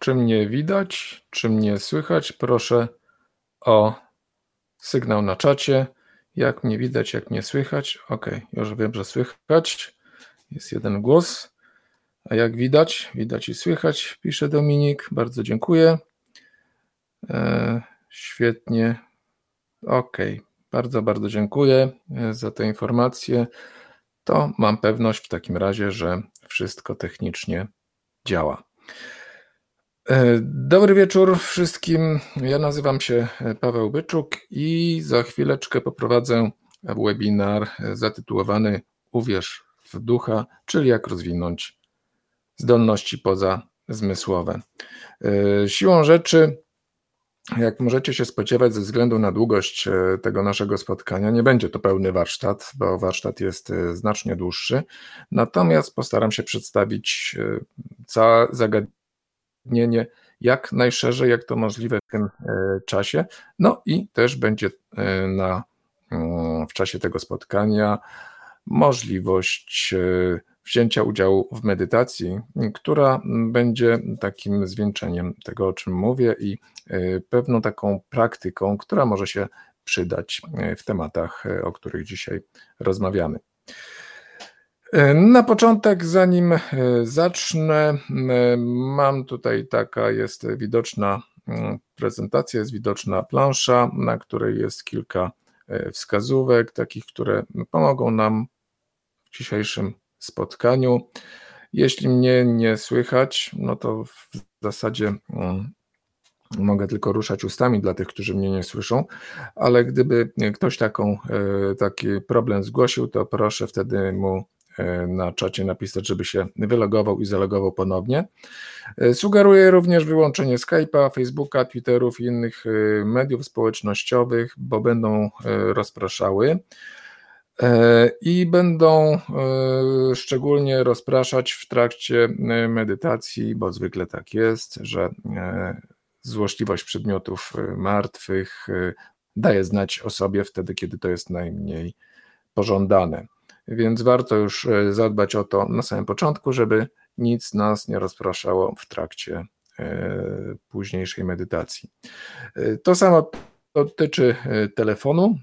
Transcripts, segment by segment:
Czy mnie widać, czy mnie słychać? Proszę o sygnał na czacie. Jak mnie widać, jak mnie słychać? Ok, już wiem, że słychać. Jest jeden głos. A jak widać? Widać i słychać, pisze Dominik. Bardzo dziękuję. E, świetnie. Ok, bardzo, bardzo dziękuję e, za te informacje. To mam pewność w takim razie, że wszystko technicznie działa. E, dobry wieczór wszystkim. Ja nazywam się Paweł Byczuk i za chwileczkę poprowadzę webinar zatytułowany Uwierz w ducha, czyli jak rozwinąć zdolności pozazmysłowe. E, siłą rzeczy, jak możecie się spodziewać, ze względu na długość e, tego naszego spotkania, nie będzie to pełny warsztat, bo warsztat jest znacznie dłuższy. Natomiast postaram się przedstawić całe zagadnienie zagadnienie jak najszerzej, jak to możliwe w tym e, czasie. No i też będzie e, na, mm, w czasie tego spotkania możliwość e, wzięcia udziału w medytacji, która będzie takim zwieńczeniem tego, o czym mówię i pewną taką praktyką, która może się przydać w tematach, o których dzisiaj rozmawiamy. E, na początek, zanim e, zacznę, e, mam tutaj taka jest widoczna mm, prezentacja, jest widoczna plansza, na której jest kilka wskazówek, takich, które pomogą nam w dzisiejszym spotkaniu. Jeśli mnie nie słychać, no to w zasadzie mm, mogę tylko ruszać ustami dla tych, którzy mnie nie słyszą, ale gdyby ktoś taką, taki problem zgłosił, to proszę wtedy mu na czacie napisać, żeby się wylogował i zalogował ponownie. E, sugeruję również wyłączenie Skype'a, Facebooka, Twitterów i innych e, mediów społecznościowych, bo będą rozpraszały i będą szczególnie rozpraszać w trakcie medytacji, bo zwykle tak jest, że złośliwość przedmiotów martwych daje znać o sobie wtedy, kiedy to jest najmniej pożądane więc warto już e, zadbać o to na samym początku, żeby nic nas nie rozpraszało w trakcie e, późniejszej medytacji. E, to samo dotyczy telefonu.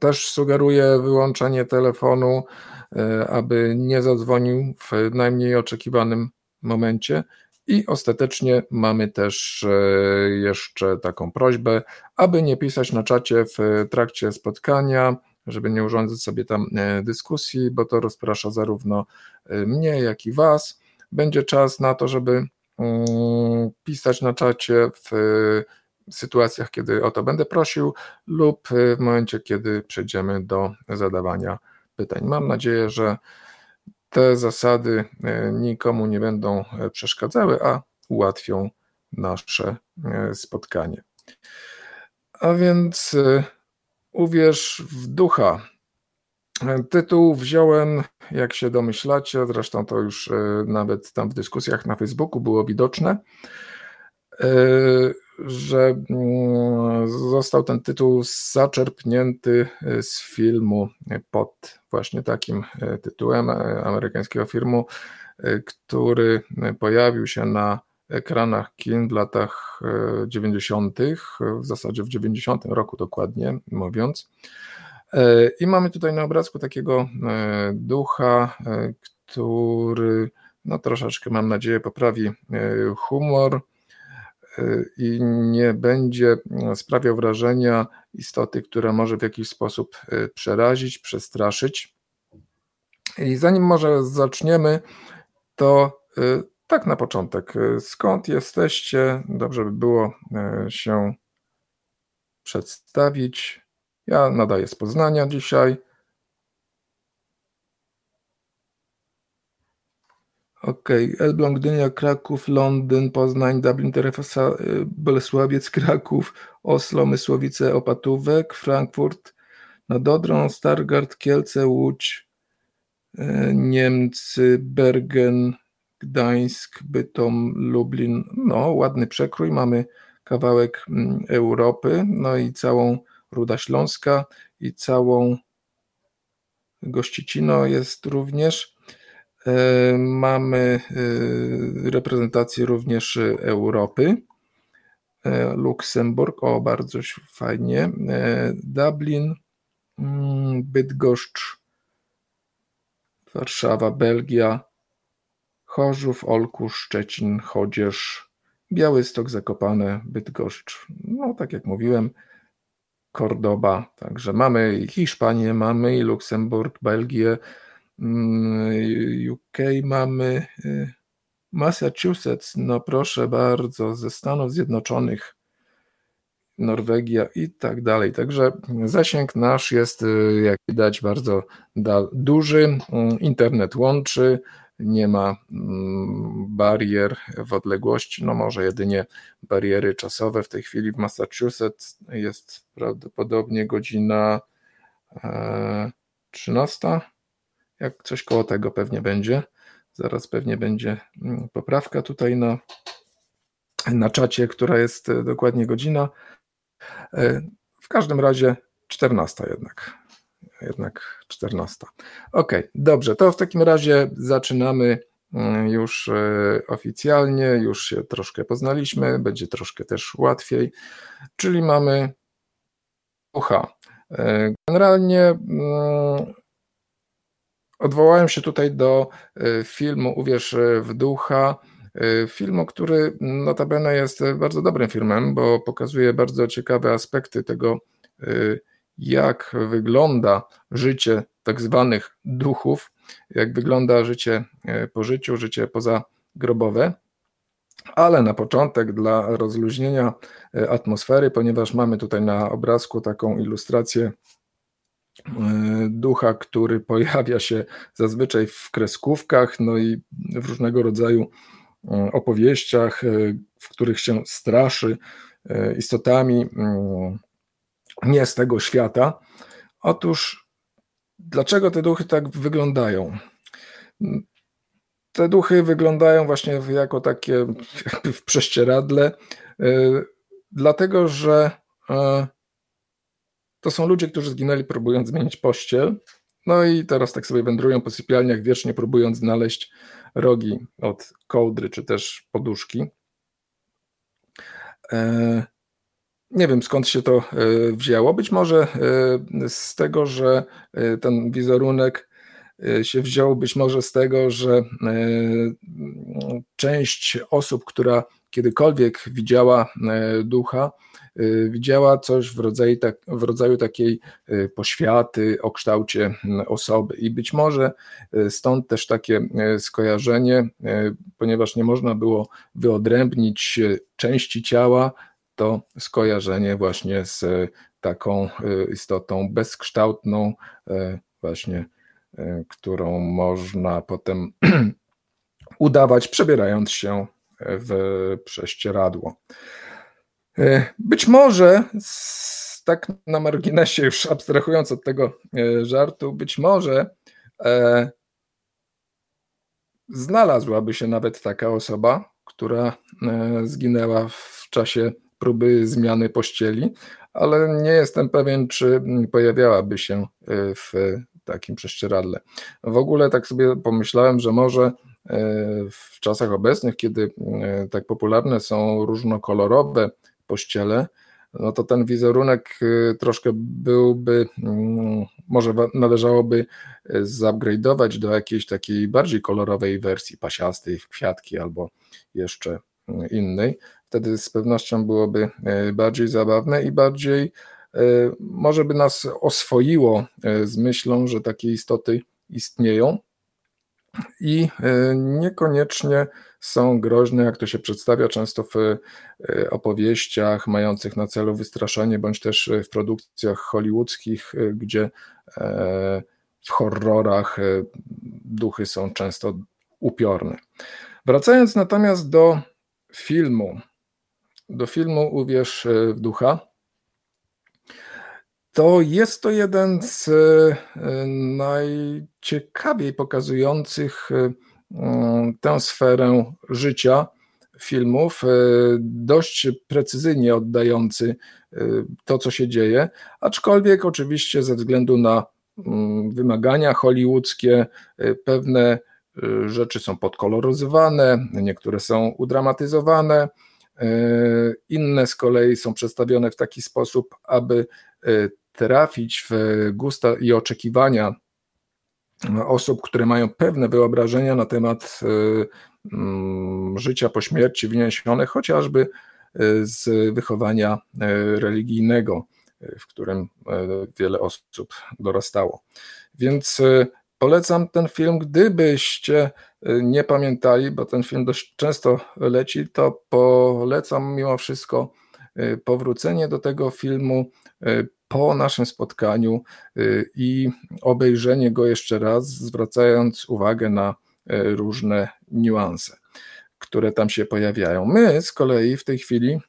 Też sugeruję wyłączenie telefonu, aby nie zadzwonił w najmniej oczekiwanym momencie. I ostatecznie mamy też jeszcze taką prośbę, aby nie pisać na czacie w trakcie spotkania, żeby nie urządzać sobie tam e, dyskusji, bo to rozprasza zarówno e, mnie, jak i Was. Będzie czas na to, żeby mm, pisać na czacie w sytuacjach, kiedy o to będę prosił, lub w momencie, kiedy przejdziemy do zadawania pytań. Mam nadzieję, że te zasady e, nikomu nie będą przeszkadzały, a ułatwią nasze spotkanie. A więc Uwierz w ducha. Tytuł wziąłem, jak się domyślacie, zresztą to już e, nawet tam w dyskusjach na Facebooku było widoczne, e, że mm, został ten tytuł zaczerpnięty z filmu pod właśnie takim e, tytułem amerykańskiego filmu, który pojawił się na ekranach kin w latach 90., e, w zasadzie w 90 roku dokładnie mówiąc. E, I mamy tutaj na obrazku takiego e, ducha, który no troszeczkę mam nadzieję poprawi humor i nie będzie sprawiał wrażenia istoty, która może w jakiś sposób przerazić, przestraszyć. I zanim może zaczniemy, to tak na początek, y, skąd jesteście? Dobrze by było y, się przedstawić. Ja nadaję z Poznania dzisiaj. Ok, Elbląg, Gdynia, Kraków, Londyn, Poznań, Dublin, Terefasa, y, Bolesławiec, Kraków, Oslo, Mysłowice, Opatówek, Frankfurt nad Odrą, Stargard, Kielce, Łódź, Niemcy, Bergen, Gdańsk, Bytom, Lublin. No, ładny przekrój. Mamy kawałek mm, Europy, no i całą Ruda Śląska i całą Gościcino jest również. Mamy reprezentację również Europy. Luksemburg, o bardzo fajnie. Dublin, mm, Bydgoszcz, Warszawa, Belgia, Chorzów, Olkusz, Szczecin, Chodzież, Białystok, Zakopane, Bydgoszcz. No, tak jak mówiłem, Kordoba. Także mamy i Hiszpanię, mamy i Luksemburg, Belgię, mm, UK mamy, y, Massachusetts, no proszę bardzo, ze Stanów Zjednoczonych, Norwegia i tak dalej. Także zasięg nasz jest, y, jak widać, bardzo duży. Mm, internet łączy, nie ma mm, barier w odległości, no może jedynie bariery czasowe. W tej chwili w Massachusetts jest prawdopodobnie godzina 13, e, jak coś koło tego pewnie będzie. Zaraz pewnie będzie mm, poprawka tutaj na, na czacie, która jest e, dokładnie godzina. E, w każdym razie 14 jednak jednak 14. Ok, dobrze, to w takim razie zaczynamy mm, już e, oficjalnie, już się troszkę poznaliśmy, będzie troszkę też łatwiej, czyli mamy ucha. E, generalnie mm, odwołałem się tutaj do e, filmu Uwierz w ducha, filmu, który notabene jest bardzo dobrym filmem, bo pokazuje bardzo ciekawe aspekty tego, jak wygląda życie tak zwanych duchów, jak wygląda życie e, po życiu, życie pozagrobowe. Ale na początek, dla rozluźnienia e, atmosfery, ponieważ mamy tutaj na obrazku taką ilustrację e, ducha, który pojawia się zazwyczaj w kreskówkach, no i w różnego rodzaju opowieściach, w których się straszy istotami mm, nie z tego świata. Otóż, dlaczego te duchy tak wyglądają? Te duchy wyglądają właśnie jako takie w prześcieradle, y, dlatego że y, to są ludzie, którzy zginęli próbując zmienić pościel. No i teraz tak sobie wędrują po sypialniach, wiecznie próbując znaleźć rogi od kołdry czy też poduszki. Nie wiem skąd się to e, wzięło. Być może e, z tego, że e, ten wizerunek się wziął, być może z tego, że część osób, która kiedykolwiek widziała ducha, widziała coś w rodzaju, tak, w rodzaju takiej poświaty o kształcie osoby. I być może stąd też takie skojarzenie, ponieważ nie można było wyodrębnić części ciała to skojarzenie właśnie z taką y, istotą bezkształtną, y, właśnie, którą można potem udawać, przebierając się w prześcieradło. Być może, tak na marginesie, już abstrahując od tego żartu, być może e, znalazłaby się nawet taka osoba, która e, zginęła w czasie próby zmiany pościeli, ale nie jestem pewien, czy pojawiałaby się e, w takim prześcieradle. W ogóle tak sobie pomyślałem, że może e, w czasach obecnych, kiedy e, tak popularne są różnokolorowe pościele, no to ten wizerunek troszkę byłby, mm, może należałoby zupgrade'ować do jakiejś takiej bardziej kolorowej wersji, pasiastej, w kwiatki albo jeszcze innej wtedy z pewnością byłoby e, bardziej zabawne i bardziej e, może by nas oswoiło e, z myślą, że takie istoty istnieją i niekoniecznie są groźne, jak to się przedstawia często w opowieściach mających na celu wystraszenie, bądź też w produkcjach hollywoodzkich, gdzie w horrorach duchy są często upiorne. Wracając natomiast do filmu, do filmu Uwierz e, w ducha, to jest to jeden z e, najciekawiej pokazujących e, tę sferę życia filmów, dość precyzyjnie oddający to, co się dzieje, aczkolwiek oczywiście ze względu na wymagania hollywoodzkie, pewne rzeczy są podkoloryzowane, niektóre są udramatyzowane, inne z kolei są przedstawione w taki sposób, aby trafić w gusta i oczekiwania osób, które mają pewne wyobrażenia na temat mm, życia po śmierci, wyniesione chociażby z wychowania religijnego, w którym wiele osób dorastało. Więc polecam ten film, gdybyście nie pamiętali, bo ten film dość często leci, to polecam mimo wszystko powrócenie do tego filmu, po naszym spotkaniu y, i obejrzenie go jeszcze raz, zwracając uwagę na y, różne niuanse, które tam się pojawiają. My z kolei w tej chwili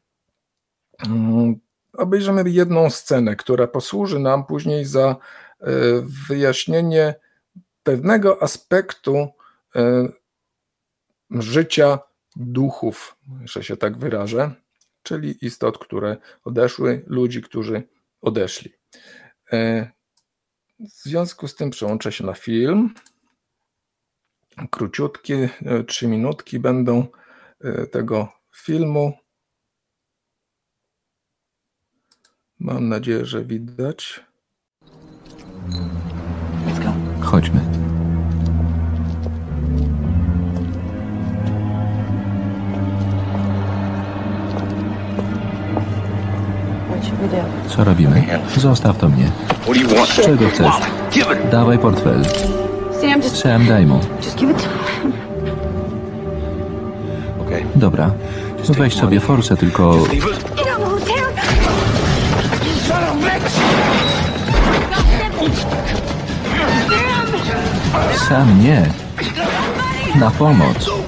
mm, obejrzymy jedną scenę, która posłuży nam później za y, wyjaśnienie pewnego aspektu życia duchów, że się tak wyrażę, czyli istot, które odeszły, ludzi, którzy odeszli. E, w związku z tym przełączę się na film. Króciutkie, e, trzy minutki będą e, tego filmu. Mam nadzieję, że widać. Chodźmy. Co robimy? Zostaw to mnie. Czego chcesz? Dawaj portfel. Sam, daj mu. Dobra. Weź sobie forsę, tylko... Sam nie. Na pomoc.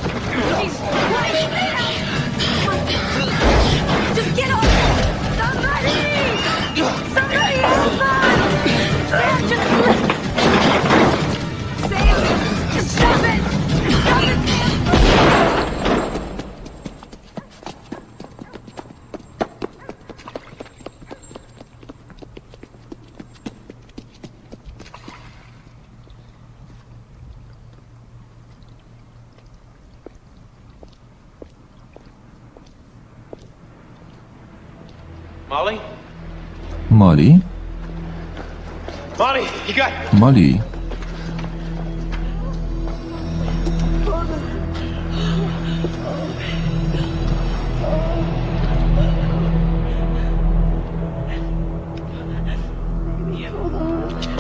Molly? Molly, you got... Molly.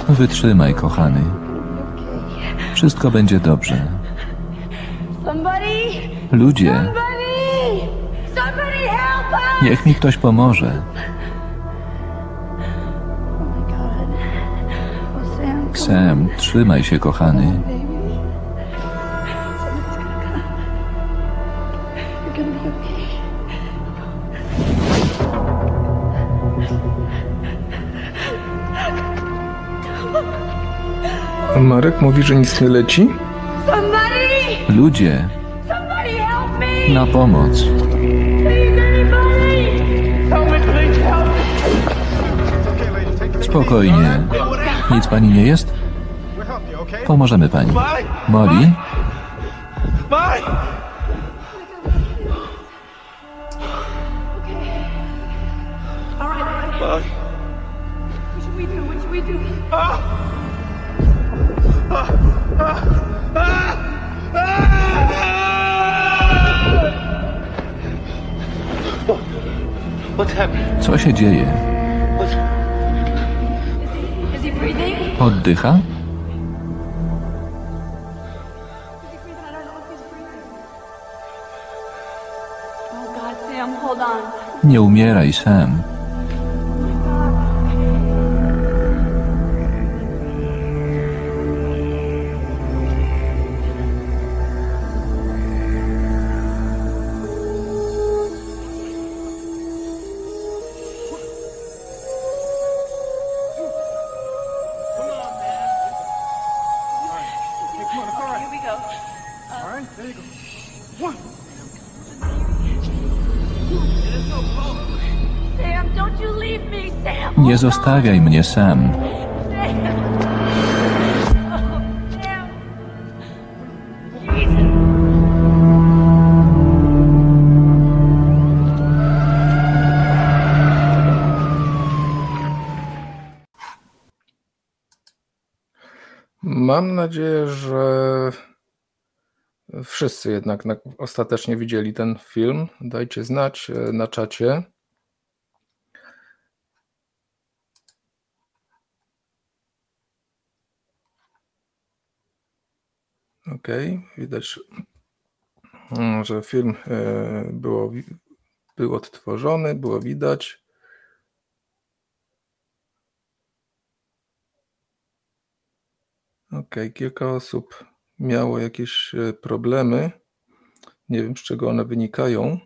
Wytrzymaj, kochany. Wszystko będzie dobrze. Ludzie, niech mi ktoś pomoże. Sam, trzymaj się, kochany. Marek mówi, że nic nie leci. Ludzie, na pomoc. Spokojnie. Nic pani nie jest? Pomożemy pani. Molly? Oddycha? Nie umieraj, Sam. zostawiaj mnie sam. Mam nadzieję, że wszyscy jednak ostatecznie widzieli ten film. Dajcie znać e, na czacie. Ok, widać, mm, że film e, było, był odtworzony, było widać. Ok, kilka osób miało jakieś e, problemy. Nie wiem, z czego one wynikają.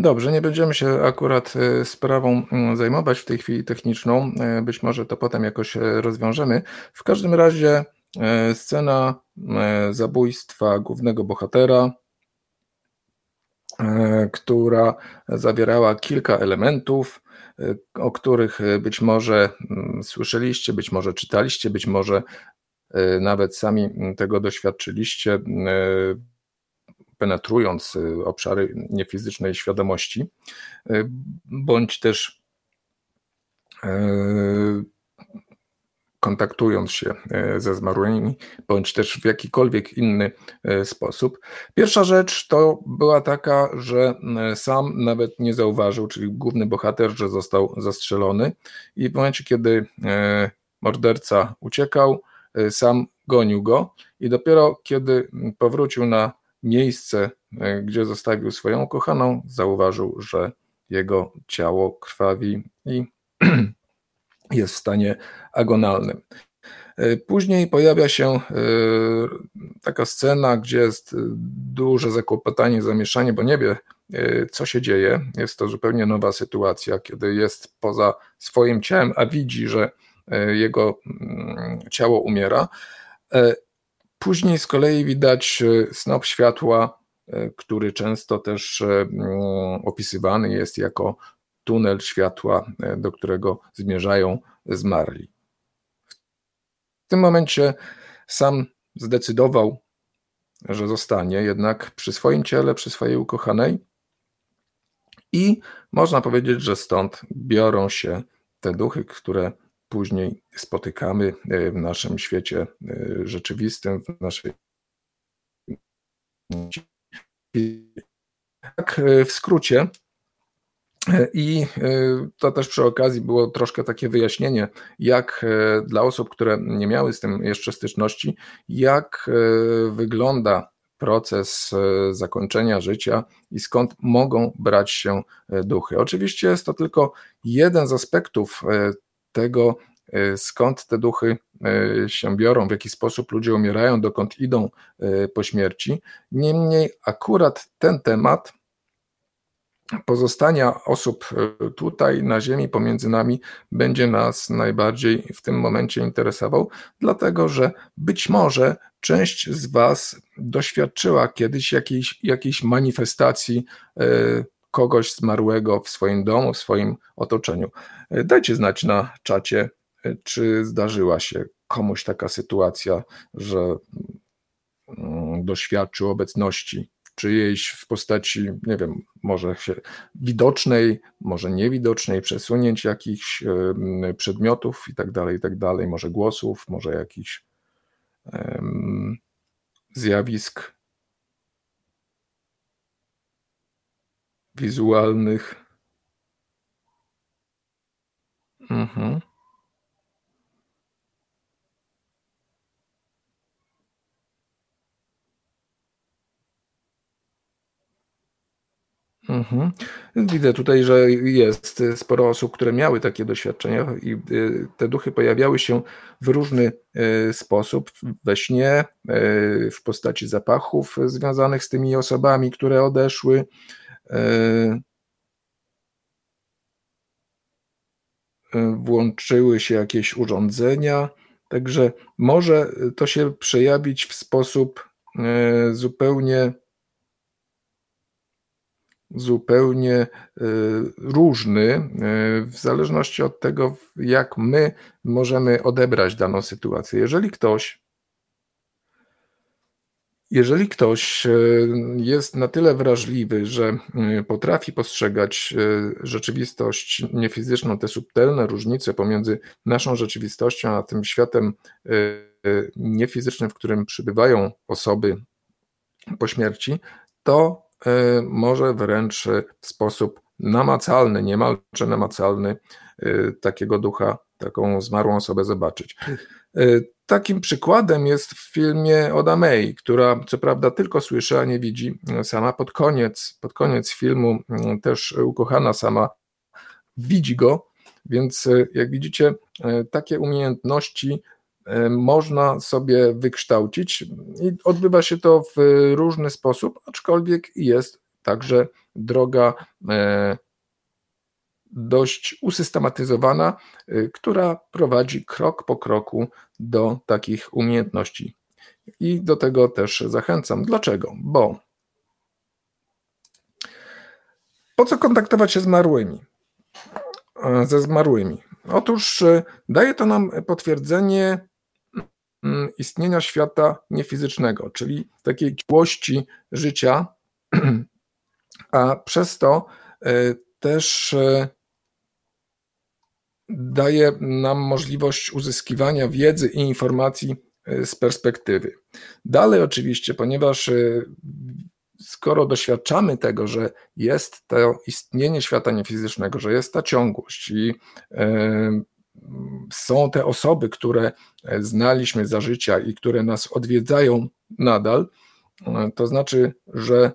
Dobrze, nie będziemy się akurat e, sprawą mm, zajmować w tej chwili techniczną. E, być może to potem jakoś rozwiążemy. W każdym razie scena zabójstwa głównego bohatera, która zawierała kilka elementów o których być może mm, słyszeliście, być może czytaliście, być może nawet sami mm, tego doświadczyliście, penetrując obszary niefizycznej świadomości, bądź też kontaktując się ze zmarłymi, bądź też w jakikolwiek inny sposób. Pierwsza rzecz to była taka, że sam nawet nie zauważył, czyli główny bohater, że został zastrzelony i w momencie, kiedy morderca uciekał, sam gonił go i dopiero kiedy powrócił na miejsce, gdzie zostawił swoją ukochaną, zauważył, że jego ciało krwawi i jest w stanie agonalnym. E, później pojawia się e, taka scena, gdzie jest duże zakłopotanie, zamieszanie, bo nie wie, e, co się dzieje. Jest to zupełnie nowa sytuacja, kiedy jest poza swoim ciałem, a widzi, że jego mm, ciało umiera. Później z kolei widać snop światła, który często też opisywany jest jako tunel światła, e, do którego zmierzają zmarli. W tym momencie sam zdecydował, że zostanie jednak przy swoim ciele, przy swojej ukochanej, i można powiedzieć, że stąd biorą się te duchy, które później spotykamy e, w naszym świecie e, rzeczywistym, w naszej. Tak, w skrócie, i e, to też przy okazji było troszkę takie wyjaśnienie, jak e, dla osób, które nie miały z tym jeszcze styczności, jak e, wygląda proces zakończenia życia i skąd mogą brać się duchy. Oczywiście jest to tylko jeden z aspektów tego, skąd te duchy się biorą, w jaki sposób ludzie umierają, dokąd idą po śmierci. Niemniej akurat ten temat pozostania osób e, tutaj na Ziemi pomiędzy nami będzie nas najbardziej w tym momencie interesował, dlatego że być może część z Was doświadczyła kiedyś jakiejś, jakiejś manifestacji e, kogoś zmarłego w swoim domu, w swoim otoczeniu. E, dajcie znać na czacie, czy zdarzyła się komuś taka sytuacja, że mm, doświadczył obecności czyjejś w postaci, nie wiem, może widocznej, może niewidocznej, przesunięć jakichś przedmiotów i tak dalej, i tak dalej, może głosów, może jakichś zjawisk wizualnych. Mhm. Mhm. Widzę tutaj, że jest sporo osób, które miały takie doświadczenia i y, te duchy pojawiały się w różny y, sposób we śnie, y, w postaci zapachów związanych z tymi osobami, które odeszły. Włączyły się jakieś urządzenia, także może to się przejawić w sposób zupełnie zupełnie e, różny, e, w zależności od tego, jak my możemy odebrać daną sytuację. Jeżeli ktoś jeżeli ktoś e, jest na tyle wrażliwy, że e, potrafi postrzegać e, rzeczywistość niefizyczną, te subtelne różnice pomiędzy naszą rzeczywistością a tym światem niefizycznym, w którym przybywają osoby po śmierci, to może wręcz w sposób namacalny, niemalże namacalny, takiego ducha, taką zmarłą osobę zobaczyć. Takim przykładem jest w filmie Oda May, która co prawda tylko słyszy, a nie widzi. Sama pod koniec, pod koniec filmu mm, też ukochana sama widzi go, więc e, jak widzicie, takie umiejętności można sobie wykształcić i odbywa się to w różny sposób, aczkolwiek jest także droga dość usystematyzowana, y, która prowadzi krok po kroku do takich umiejętności. I do tego też zachęcam. Dlaczego? Bo po co kontaktować się zmarłymi? E, ze zmarłymi. Otóż daje to nam potwierdzenie mm, istnienia świata niefizycznego, czyli takiej ciągłości życia, a przez to y, też daje nam możliwość uzyskiwania wiedzy i informacji e, z perspektywy. Dalej, oczywiście, ponieważ e, skoro doświadczamy tego, że jest to istnienie świata niefizycznego, że jest ta ciągłość i e, są te osoby, które znaliśmy za życia i które nas odwiedzają nadal, to znaczy, że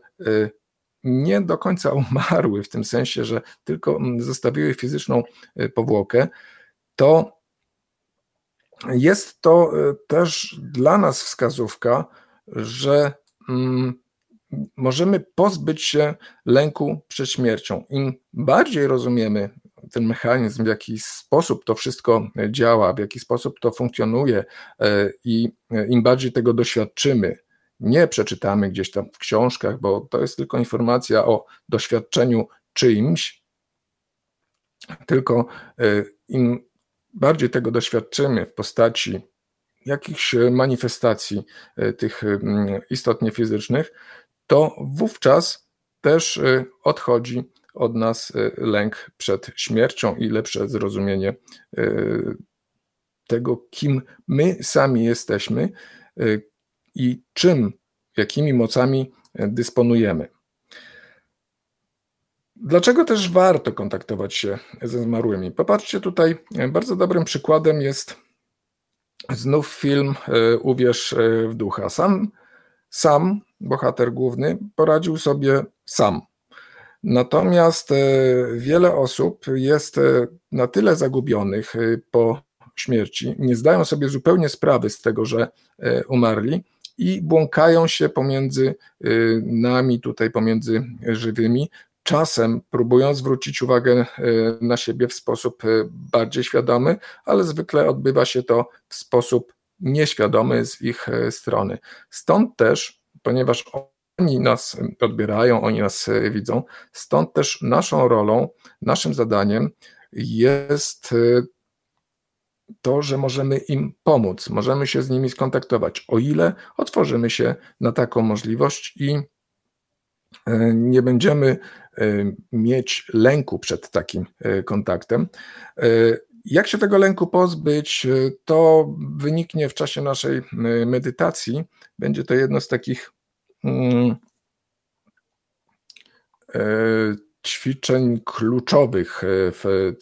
nie do końca umarły, w tym sensie, że tylko zostawiły fizyczną y, powłokę, to jest to y, też dla nas wskazówka, że mm, możemy pozbyć się lęku przed śmiercią. Im bardziej rozumiemy ten mechanizm, w jaki sposób to wszystko działa, w jaki sposób to funkcjonuje y, i im bardziej tego doświadczymy, nie przeczytamy gdzieś tam w książkach, bo to jest tylko informacja o doświadczeniu czyimś, tylko e, im bardziej tego doświadczymy w postaci jakichś manifestacji e, tych mm, istot niefizycznych, to wówczas też odchodzi od nas lęk przed śmiercią i lepsze zrozumienie tego, kim my sami jesteśmy, i czym, jakimi mocami e, dysponujemy. Dlaczego też warto kontaktować się ze zmarłymi? Popatrzcie tutaj, e, bardzo dobrym przykładem jest znów film e, Uwierz w ducha. Sam, sam bohater główny poradził sobie sam. Natomiast wiele osób jest na tyle zagubionych po śmierci, nie zdają sobie zupełnie sprawy z tego, że umarli, i błąkają się pomiędzy y, nami, tutaj pomiędzy żywymi, czasem próbują zwrócić uwagę y, na siebie w sposób y, bardziej świadomy, ale zwykle odbywa się to w sposób nieświadomy z ich strony. Stąd też, ponieważ oni nas odbierają, oni nas widzą, stąd też naszą rolą, naszym zadaniem jest to, że możemy im pomóc, możemy się z nimi skontaktować, o ile otworzymy się na taką możliwość i e, nie będziemy e, mieć lęku przed takim e, kontaktem. Jak się tego lęku pozbyć, to wyniknie w czasie naszej medytacji. Będzie to jedno z takich mm, ćwiczeń kluczowych w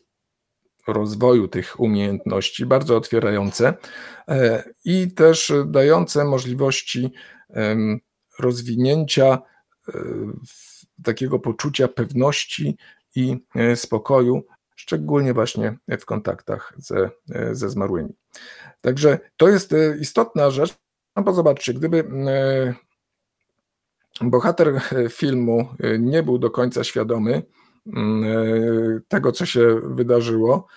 rozwoju tych umiejętności, bardzo otwierające e, i też dające możliwości rozwinięcia e, takiego poczucia pewności i e, spokoju, szczególnie właśnie w kontaktach ze, ze zmarłymi. Także to jest istotna rzecz, no bo zobaczcie, gdyby bohater filmu nie był do końca świadomy, tego, co się wydarzyło,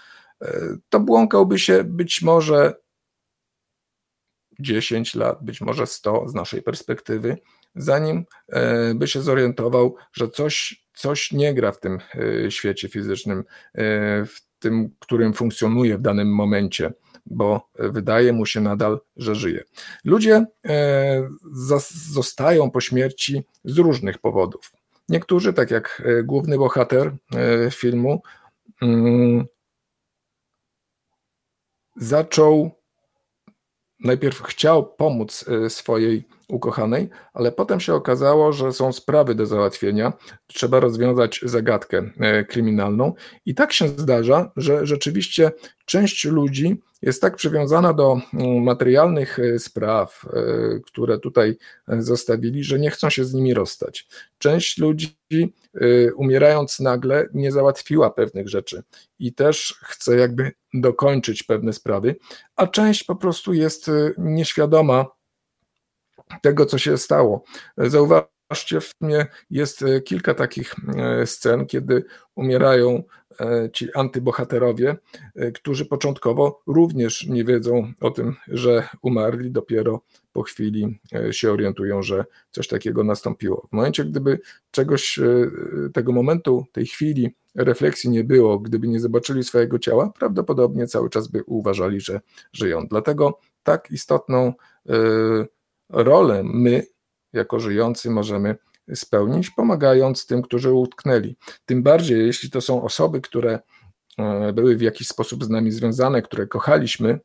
e, to błąkałby się być może 10 lat, być może 100 z naszej perspektywy, zanim e, by się zorientował, że coś, coś nie gra w tym świecie fizycznym, w tym, którym funkcjonuje w danym momencie. bo wydaje mu się nadal, że żyje. Ludzie zostają po śmierci z różnych powodów. Niektórzy, tak jak główny bohater filmu, mm, zaczął najpierw chciał pomóc y, swojej ukochanej, ale potem się okazało, że są sprawy do załatwienia, trzeba rozwiązać zagadkę y, kryminalną i tak się zdarza, że rzeczywiście część ludzi jest tak przywiązana do mm, materialnych y, spraw, które tutaj zostawili, że nie chcą się z nimi rozstać. Część ludzi umierając nagle nie załatwiła pewnych rzeczy i też chce jakby dokończyć pewne sprawy, a część po prostu jest nieświadoma tego, co się stało. Zauważcie, w filmie jest y, kilka takich y, scen, kiedy umierają ci antybohaterowie, którzy początkowo również nie wiedzą o tym, że umarli, dopiero po chwili się orientują, że coś takiego nastąpiło. W momencie, gdyby czegoś, tego momentu, tej chwili refleksji nie było, gdyby nie zobaczyli swojego ciała, prawdopodobnie cały czas by uważali, że żyją. Dlatego tak istotną y, rolę my, jako żyjący, możemy spełnić, pomagając tym, którzy utknęli. Tym bardziej, jeśli to są osoby, które y, były w jakiś sposób z nami związane, które kochaliśmy,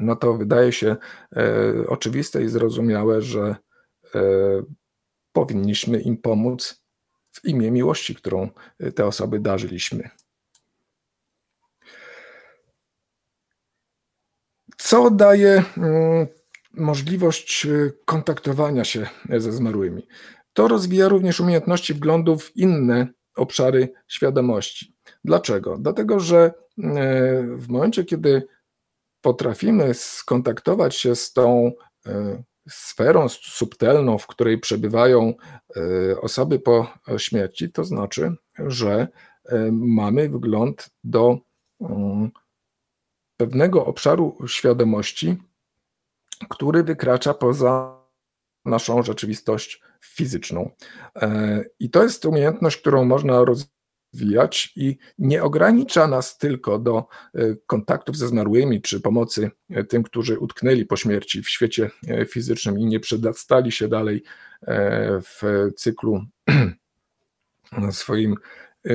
no to wydaje się y, oczywiste i zrozumiałe, że powinniśmy im pomóc w imię miłości, którą te osoby darzyliśmy. Co daje mm, możliwość y, kontaktowania się ze zmarłymi? To rozwija również umiejętności wglądu w inne obszary świadomości. Dlaczego? Dlatego, że y, w momencie, kiedy potrafimy skontaktować się z tą sferą subtelną, w której przebywają e, osoby po śmierci, to znaczy, że e, mamy wgląd do mm, pewnego obszaru świadomości, który wykracza poza naszą rzeczywistość fizyczną. E, I to jest umiejętność, którą można rozwijać i nie ogranicza nas tylko do e, kontaktów ze zmarłymi czy pomocy e, tym, którzy utknęli po śmierci w świecie fizycznym i nie przedstali się dalej w cyklu swoim,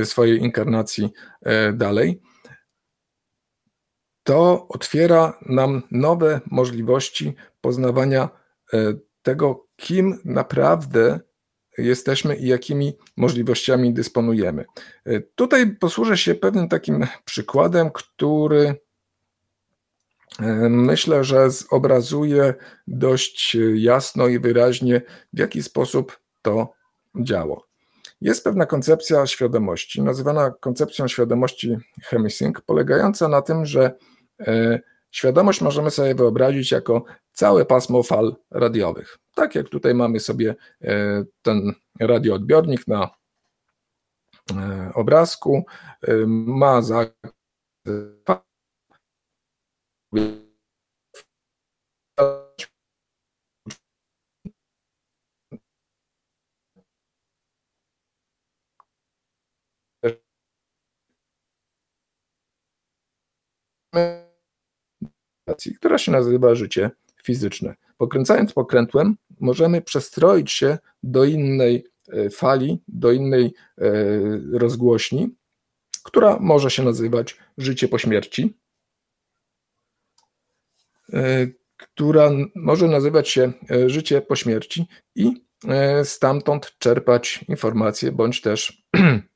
swojej inkarnacji dalej. To otwiera nam nowe możliwości poznawania tego, kim naprawdę jesteśmy i jakimi możliwościami dysponujemy. E, tutaj posłużę się pewnym takim przykładem, który e, myślę, że zobrazuje dość jasno i wyraźnie, w jaki sposób to działo. Jest pewna koncepcja świadomości, nazywana koncepcją świadomości Hemisync, polegająca na tym, że e, świadomość możemy sobie wyobrazić jako całe pasmo fal radiowych. Tak jak tutaj mamy sobie e, ten radioodbiornik na e, obrazku, e, ma za która się nazywa życie fizyczne. Pokręcając pokrętłem, możemy przestroić się do innej e, fali, do innej e, rozgłośni, która może się nazywać życie po śmierci, e, która może nazywać się życie po śmierci i stamtąd czerpać informacje bądź też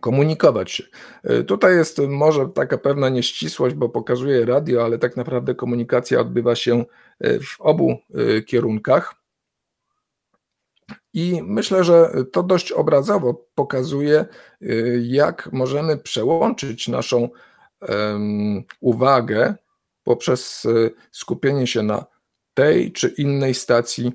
komunikować się. E, tutaj jest może taka pewna nieścisłość, bo pokazuje radio, ale tak naprawdę komunikacja odbywa się e, w obu e, kierunkach. I myślę, że to dość obrazowo pokazuje, jak możemy przełączyć naszą uwagę poprzez skupienie się na tej czy innej stacji,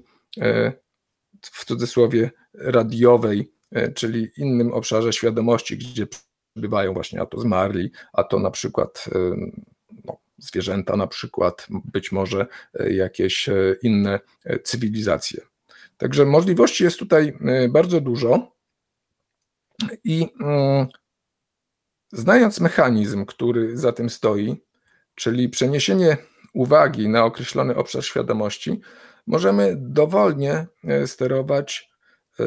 w cudzysłowie radiowej, czyli innym obszarze świadomości, gdzie przebywają właśnie a to zmarli, a to na przykład e, no, zwierzęta, na przykład być może e, jakieś inne cywilizacje. Także możliwości jest tutaj bardzo dużo i mm, znając mechanizm, który za tym stoi, czyli przeniesienie uwagi na określony obszar świadomości, możemy dowolnie e, sterować e,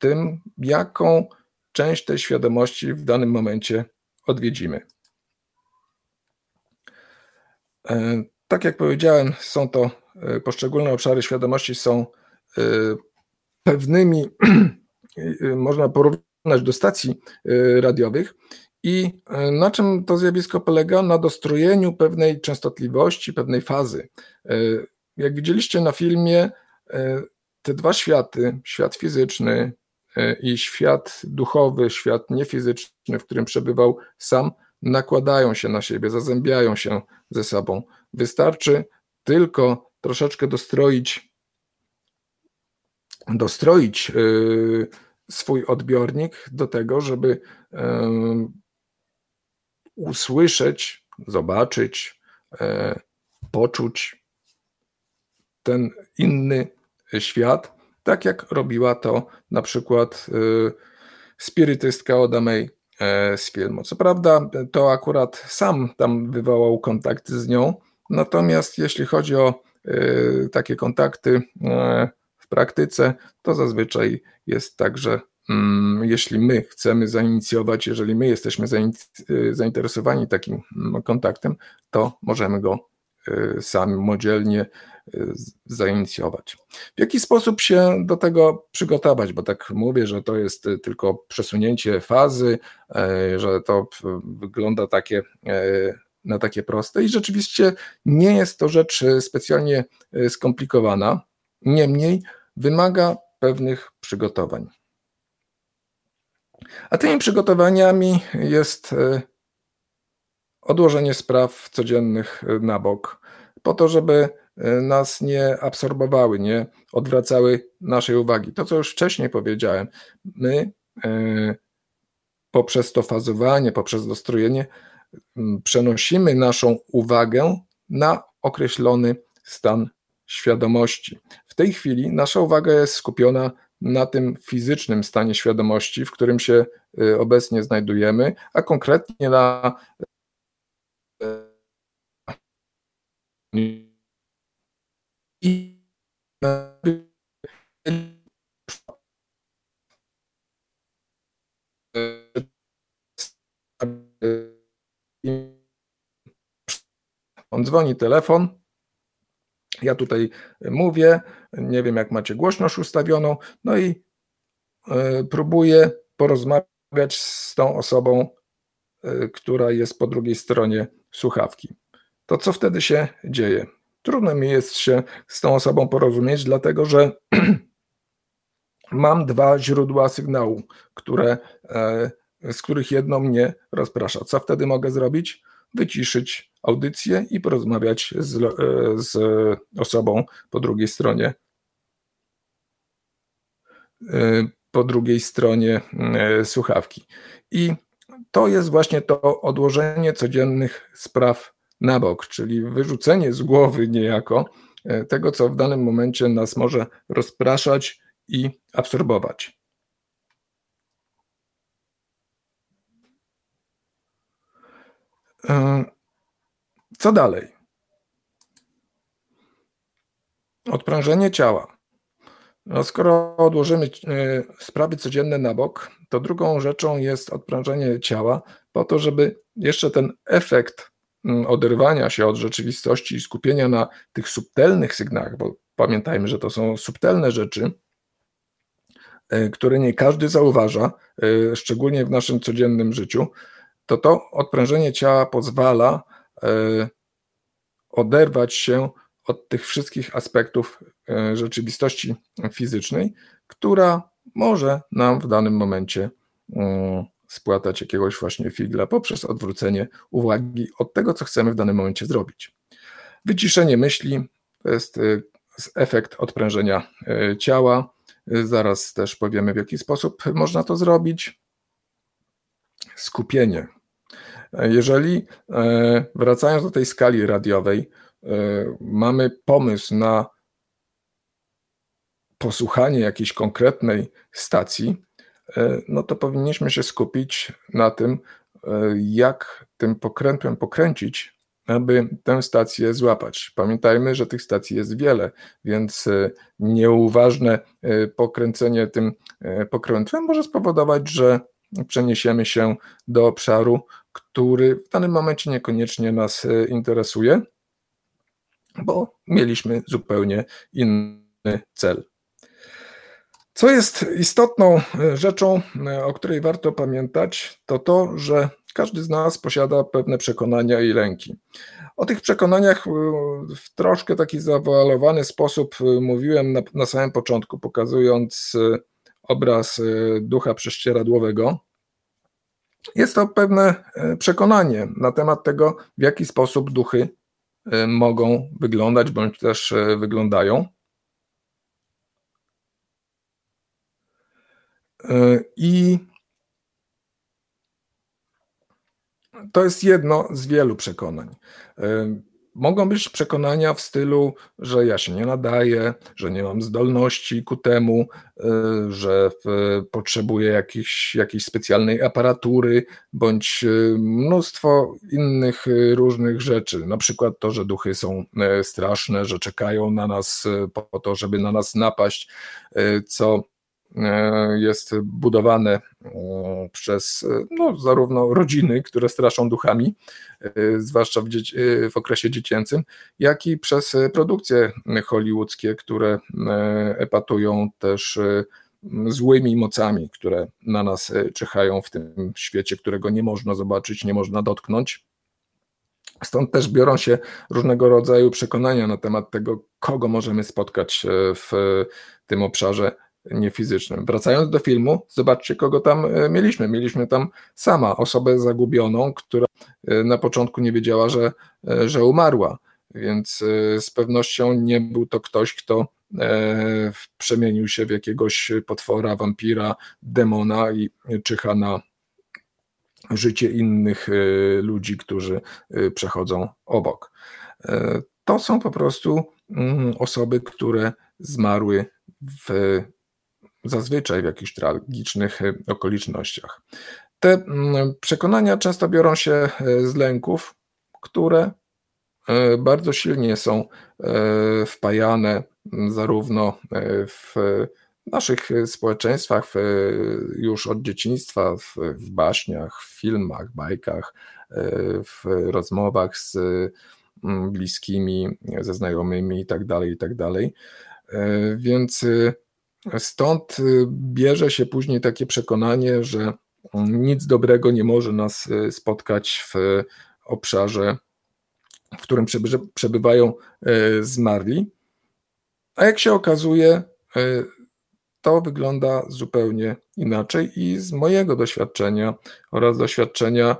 tym, jaką część tej świadomości w danym momencie odwiedzimy. E, tak jak powiedziałem, są to poszczególne obszary świadomości są pewnymi, można porównać do stacji radiowych, i e, na czym to zjawisko polega? Na dostrojeniu pewnej częstotliwości, pewnej fazy. E, jak widzieliście na filmie, e, te dwa światy, świat fizyczny i świat duchowy, świat niefizyczny, w którym przebywał sam, nakładają się na siebie, zazębiają się ze sobą. Wystarczy tylko troszeczkę dostroić, dostroić swój odbiornik do tego, żeby usłyszeć, zobaczyć, e, poczuć ten inny świat, tak jak robiła to na przykład e, spirytystka Oda May e, z filmu. Co prawda, to akurat sam tam wywołał kontakt z nią, natomiast jeśli chodzi o takie kontakty w praktyce, to zazwyczaj jest tak, że Mm, jeśli my chcemy zainicjować, jeżeli my jesteśmy y, zainteresowani takim mm, kontaktem, to możemy go y, samodzielnie y, zainicjować. W jaki sposób się do tego przygotować? Bo tak mówię, że to jest tylko przesunięcie fazy, e, że to wygląda takie na takie proste i rzeczywiście nie jest to rzecz specjalnie skomplikowana. Niemniej wymaga pewnych przygotowań. A tymi przygotowaniami jest odłożenie spraw codziennych na bok, po to, żeby nas nie absorbowały, nie odwracały naszej uwagi. To, co już wcześniej powiedziałem, my poprzez to fazowanie, poprzez dostrojenie przenosimy naszą uwagę na określony stan świadomości. W tej chwili nasza uwaga jest skupiona na tym fizycznym stanie świadomości, w którym się y, obecnie znajdujemy, a konkretnie na i on dzwoni telefon, ja tutaj mówię, nie wiem jak macie głośność ustawioną, no i e, próbuję porozmawiać z tą osobą, e, która jest po drugiej stronie słuchawki. To co wtedy się dzieje? Trudno mi jest się z tą osobą porozumieć, dlatego że mam dwa źródła sygnału, które, e, z których jedno mnie rozprasza. Co wtedy mogę zrobić? Wyciszyć audycję i porozmawiać z, e, z osobą po drugiej stronie e, po drugiej stronie słuchawki. I to jest właśnie to odłożenie codziennych spraw na bok, czyli wyrzucenie z głowy niejako tego, co w danym momencie nas może rozpraszać i absorbować. Co dalej? Odprężenie ciała. No skoro odłożymy e, sprawy codzienne na bok, to drugą rzeczą jest odprężenie ciała, po to, żeby jeszcze ten efekt oderwania się od rzeczywistości i skupienia na tych subtelnych sygnałach, bo pamiętajmy, że to są subtelne rzeczy, e, które nie każdy zauważa, e, szczególnie w naszym codziennym życiu, to to odprężenie ciała pozwala E, oderwać się od tych wszystkich aspektów rzeczywistości fizycznej, która może nam w danym momencie mm, spłatać jakiegoś właśnie figla poprzez odwrócenie uwagi od tego, co chcemy w danym momencie zrobić. Wyciszenie myśli to jest e, efekt odprężenia ciała. Zaraz też powiemy, w jaki sposób można to zrobić. Skupienie jeżeli e, wracając do tej skali radiowej, e, mamy pomysł na posłuchanie jakiejś konkretnej stacji, no to powinniśmy się skupić na tym, jak tym pokrętłem pokręcić aby tę stację złapać. Pamiętajmy, że tych stacji jest wiele, więc nieuważne pokręcenie tym pokrętłem może spowodować, że przeniesiemy się do obszaru, który w danym momencie niekoniecznie nas interesuje, bo mieliśmy zupełnie inny cel. Co jest istotną e, rzeczą, e, o której warto pamiętać, to to, że każdy z nas posiada pewne przekonania i lęki. O tych przekonaniach e, w troszkę taki zawoalowany sposób mówiłem na, na samym początku, pokazując obraz ducha prześcieradłowego. Jest to pewne przekonanie na temat tego, w jaki sposób duchy mogą wyglądać bądź też wyglądają. I to jest jedno z wielu przekonań. E, mogą być przekonania w stylu, że ja się nie nadaję, że nie mam zdolności ku temu, e, że potrzebuję jakiejś, jakiejś specjalnej aparatury, bądź mnóstwo innych różnych rzeczy. Na przykład to, że duchy są straszne, że czekają na nas po to, żeby na nas napaść, co E, jest budowane e, przez no, zarówno rodziny, które straszą duchami, e, zwłaszcza w, dzieci, w okresie dziecięcym, jak i przez produkcje hollywoodzkie, które epatują też złymi mocami, które na nas czyhają w tym świecie, którego nie można zobaczyć, nie można dotknąć. Stąd też biorą się różnego rodzaju przekonania na temat tego, kogo możemy spotkać w tym obszarze niefizycznym. Wracając do filmu, zobaczcie, kogo tam e, mieliśmy. Mieliśmy tam sama osobę zagubioną, która e, na początku nie wiedziała, że, e, że umarła, więc z pewnością nie był to ktoś, kto przemienił się w jakiegoś potwora, wampira, demona i czyha na życie innych ludzi, którzy przechodzą obok. To są po prostu mm, osoby, które zmarły w zazwyczaj w jakichś tragicznych e, okolicznościach. Te mm, przekonania często biorą się e, z lęków, które e, bardzo silnie są wpajane zarówno w naszych społeczeństwach już od dzieciństwa, w, w baśniach, w filmach, bajkach, w rozmowach z bliskimi, ze znajomymi itd., tak itd. Tak więc Stąd y, bierze się później takie przekonanie, że nic dobrego nie może nas y, spotkać w obszarze, w którym przebywają y, zmarli. A jak się okazuje, to wygląda zupełnie inaczej i z mojego doświadczenia oraz doświadczenia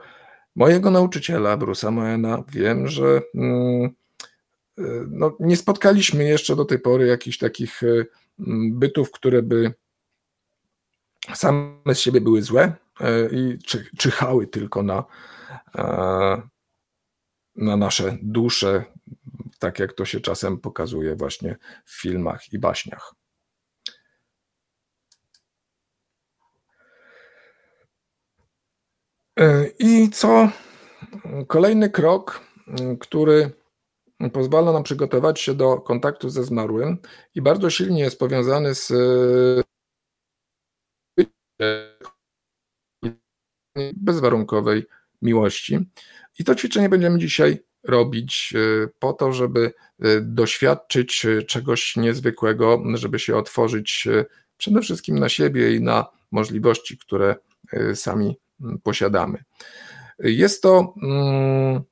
mojego nauczyciela, Brusa Moena, wiem, że mm, no, nie spotkaliśmy jeszcze do tej pory jakichś takich bytów, które by same z siebie były złe e, i czyhały tylko na, e, na nasze dusze, tak jak to się czasem pokazuje właśnie w filmach i baśniach. E, I co? Kolejny krok, który pozwala nam przygotować się do kontaktu ze zmarłym i bardzo silnie jest powiązany z bezwarunkowej miłości. I to ćwiczenie będziemy dzisiaj robić e, po to, żeby e, doświadczyć e, czegoś niezwykłego, żeby się otworzyć przede wszystkim na siebie i na możliwości, które sami posiadamy. Jest to mm,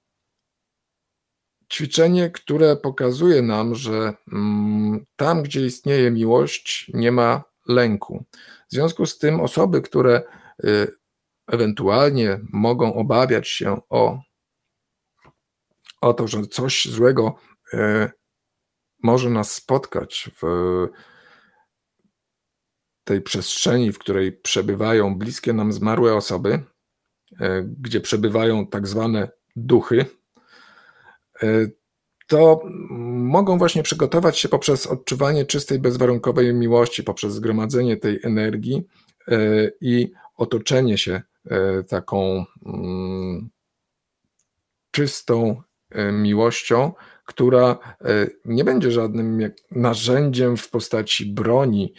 ćwiczenie, które pokazuje nam, że mm, tam, gdzie istnieje miłość, nie ma lęku. W związku z tym osoby, które y, ewentualnie mogą obawiać się o, o to, że coś złego y, może nas spotkać w tej przestrzeni, w której przebywają bliskie nam zmarłe osoby, y, gdzie przebywają tak zwane duchy, to mogą właśnie przygotować się poprzez odczuwanie czystej, bezwarunkowej miłości, poprzez zgromadzenie tej energii e, i otoczenie się e, taką mm, czystą miłością, która nie będzie żadnym narzędziem w postaci broni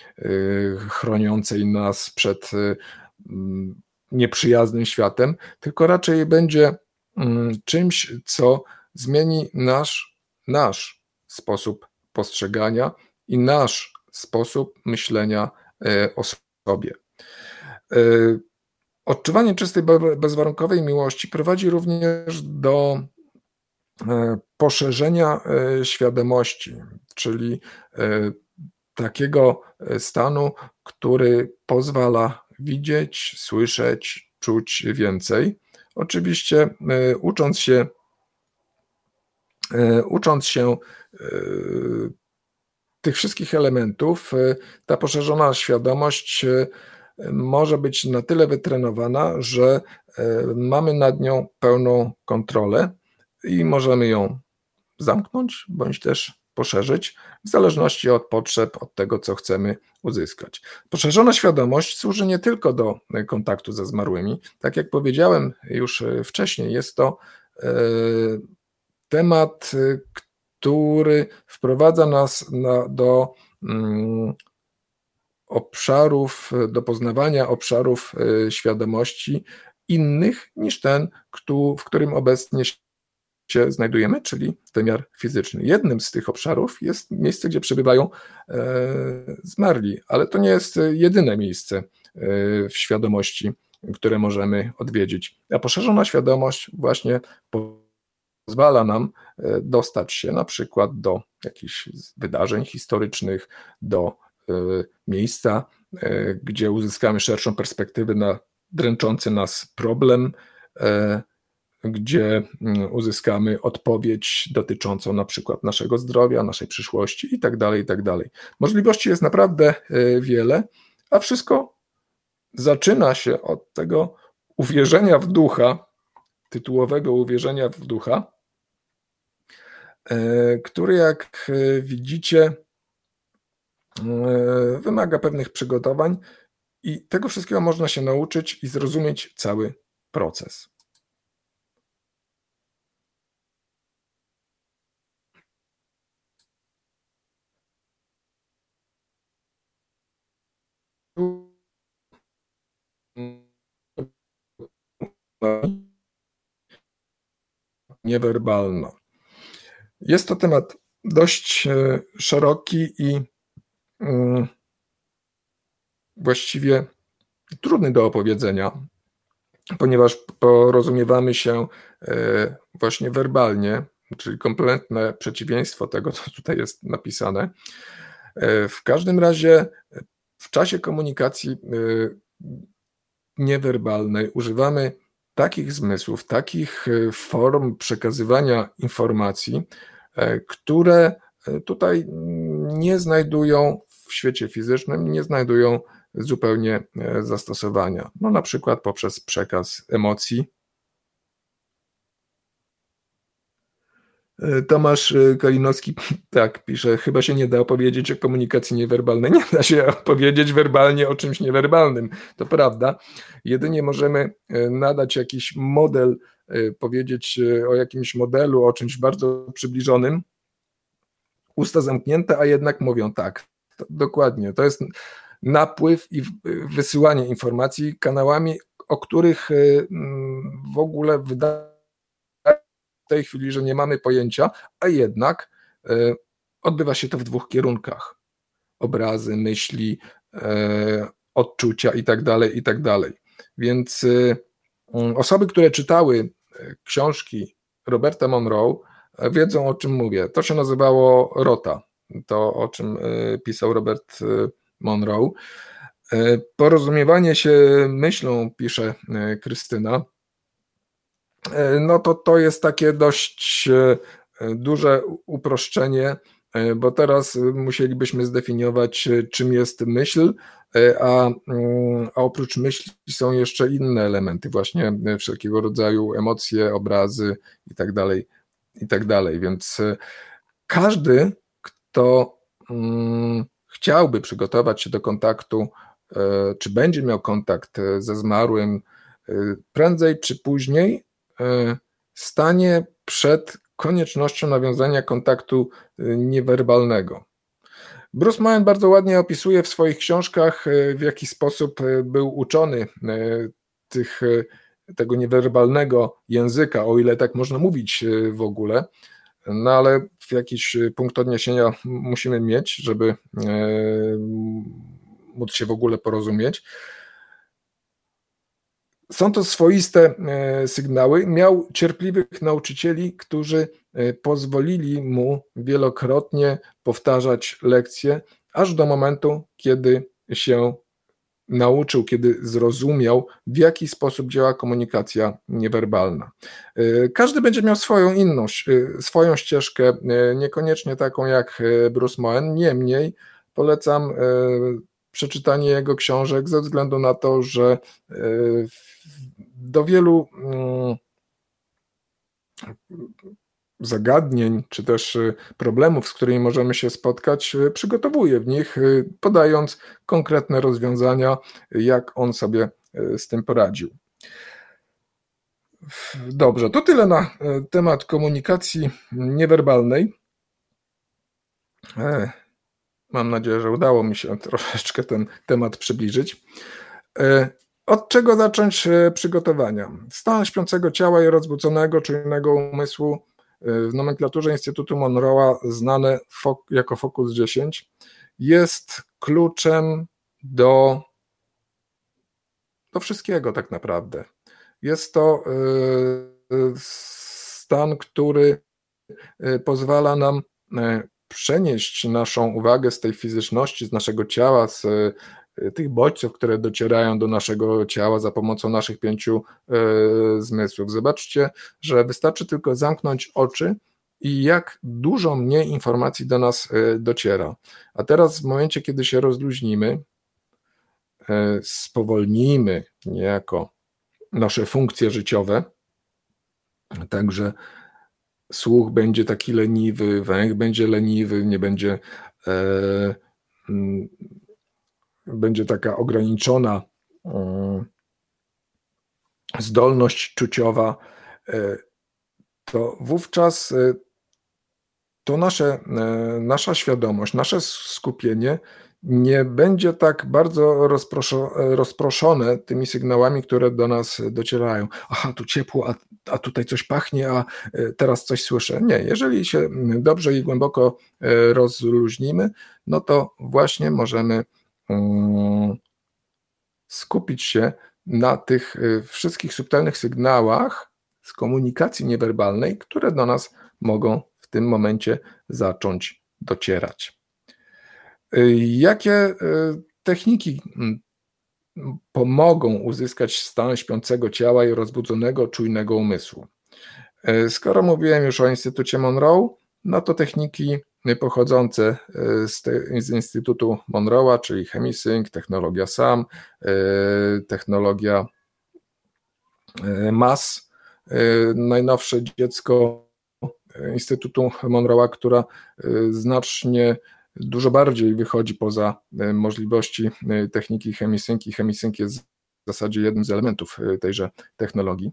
chroniącej nas przed nieprzyjaznym światem, tylko raczej będzie mm, czymś, co zmieni nasz, nasz sposób postrzegania i nasz sposób myślenia e, o sobie. E, odczuwanie czystej, bezwarunkowej miłości prowadzi również do e, poszerzenia świadomości, czyli takiego stanu, który pozwala widzieć, słyszeć, czuć więcej. Oczywiście ucząc się ucząc się tych wszystkich elementów e, ta poszerzona świadomość e, może być na tyle wytrenowana, że e, mamy nad nią pełną kontrolę i możemy ją zamknąć bądź też poszerzyć w zależności od potrzeb, od tego, co chcemy uzyskać. Poszerzona świadomość służy nie tylko do kontaktu ze zmarłymi. Tak jak powiedziałem już wcześniej, jest to temat, który wprowadza nas na, do mm, obszarów, do poznawania obszarów y, świadomości innych niż ten, w którym obecnie się znajdujemy, czyli wymiar fizyczny. Jednym z tych obszarów jest miejsce, gdzie przebywają e, zmarli, ale to nie jest jedyne miejsce e, w świadomości, które możemy odwiedzić. A poszerzona świadomość właśnie pozwala nam e, dostać się na przykład do jakichś wydarzeń historycznych, do e, miejsca, e, gdzie uzyskamy szerszą perspektywę na dręczący nas problem, gdzie mm, uzyskamy odpowiedź dotyczącą na przykład naszego zdrowia, naszej przyszłości itd. Tak itd. Tak Możliwości jest naprawdę wiele, a wszystko zaczyna się od tego uwierzenia w ducha, tytułowego uwierzenia w ducha, który jak e, widzicie e, wymaga pewnych przygotowań i tego wszystkiego można się nauczyć i zrozumieć cały proces. Niewerbalna. Jest to temat dość e, szeroki i mm, właściwie trudny do opowiedzenia, ponieważ porozumiewamy się e, właśnie werbalnie, czyli kompletne przeciwieństwo tego, co tutaj jest napisane. E, w każdym razie w czasie komunikacji niewerbalnej używamy takich zmysłów, takich e, form przekazywania informacji, e, które e, tutaj nie znajdują w świecie fizycznym, nie znajdują zupełnie zastosowania. No na przykład poprzez przekaz emocji, Tomasz e, Kalinowski tak pisze, chyba się nie da opowiedzieć o komunikacji niewerbalnej. Nie da się opowiedzieć werbalnie o czymś niewerbalnym, to prawda. Jedynie możemy e, nadać jakiś model, powiedzieć o jakimś modelu, o czymś bardzo przybliżonym. Usta zamknięte, a jednak mówią tak. To, dokładnie. To jest napływ i wysyłanie informacji kanałami, o których w ogóle wydaje tej chwili, że nie mamy pojęcia, a jednak e, odbywa się to w dwóch kierunkach: obrazy, myśli, e, odczucia itd. Tak itd. Tak Więc e, osoby, które czytały książki Roberta Monroe, wiedzą o czym mówię. To się nazywało Rota, to o czym pisał Robert Monroe. Porozumiewanie się myślą, pisze Krystyna, no to to jest takie dość e, duże uproszczenie, e, bo teraz musielibyśmy zdefiniować, czym jest myśl, a, mm, a oprócz myśli są jeszcze inne elementy, właśnie wszelkiego rodzaju emocje, obrazy itd. Tak itd. Tak Więc każdy, kto mm, chciałby przygotować się do kontaktu, czy będzie miał kontakt ze zmarłym, prędzej czy później E, stanie przed koniecznością nawiązania kontaktu niewerbalnego. Bruce Moyen bardzo ładnie opisuje w swoich książkach, w jaki sposób był uczony tych, tego niewerbalnego języka, o ile tak można mówić w ogóle. No ale jakiś punkt odniesienia musimy mieć, żeby móc się w ogóle porozumieć. Są to swoiste e, sygnały. Miał cierpliwych nauczycieli, którzy e, pozwolili mu wielokrotnie powtarzać lekcje, aż do momentu, kiedy się nauczył, kiedy zrozumiał, w jaki sposób działa komunikacja niewerbalna. E, każdy będzie miał swoją inną, swoją ścieżkę, niekoniecznie taką jak Bruce Moen, niemniej polecam przeczytanie jego książek ze względu na to, że do wielu mm, zagadnień, czy też y, problemów, z którymi możemy się spotkać, y, przygotowuje w nich, podając konkretne rozwiązania, jak on sobie z tym poradził. Dobrze, to tyle na temat komunikacji niewerbalnej. Mam nadzieję, że udało mi się troszeczkę ten temat przybliżyć. E, od czego zacząć e, przygotowania? Stan śpiącego ciała i rozbudzonego, czujnego umysłu e, w nomenklaturze Instytutu Monroe'a znane jako Focus 10 jest kluczem do, do wszystkiego tak naprawdę. Jest to stan, który pozwala nam przenieść naszą uwagę z tej fizyczności, z naszego ciała, z tych bodźców, które docierają do naszego ciała za pomocą naszych pięciu e, zmysłów. Zobaczcie, że wystarczy tylko zamknąć oczy i jak dużo mniej informacji do nas e, dociera. A teraz w momencie, kiedy się rozluźnimy, e, spowolnimy niejako nasze funkcje życiowe, także słuch będzie taki leniwy, węch będzie leniwy, nie będzie będzie taka ograniczona e, zdolność czuciowa, e, to wówczas e, to nasze, nasza świadomość, nasze skupienie nie będzie tak bardzo rozproszone tymi sygnałami, które do nas docierają. Aha, tu ciepło, a, a tutaj coś pachnie, a teraz coś słyszę. Nie, jeżeli się dobrze i głęboko rozluźnimy, no to właśnie możemy Mm, skupić się na tych y, wszystkich subtelnych sygnałach z komunikacji niewerbalnej, które do nas mogą w tym momencie zacząć docierać. Y, jakie y, techniki mm, pomogą uzyskać stan śpiącego ciała i rozbudzonego, czujnego umysłu? Skoro mówiłem już o Instytucie Monroe, no to techniki pochodzące z, te, z Instytutu Monroe'a, czyli Chemisync, technologia SAM, technologia MAS, najnowsze dziecko Instytutu Monroe'a, która znacznie dużo bardziej wychodzi poza możliwości techniki Chemisync i Chemisync jest w zasadzie jednym z elementów tejże technologii.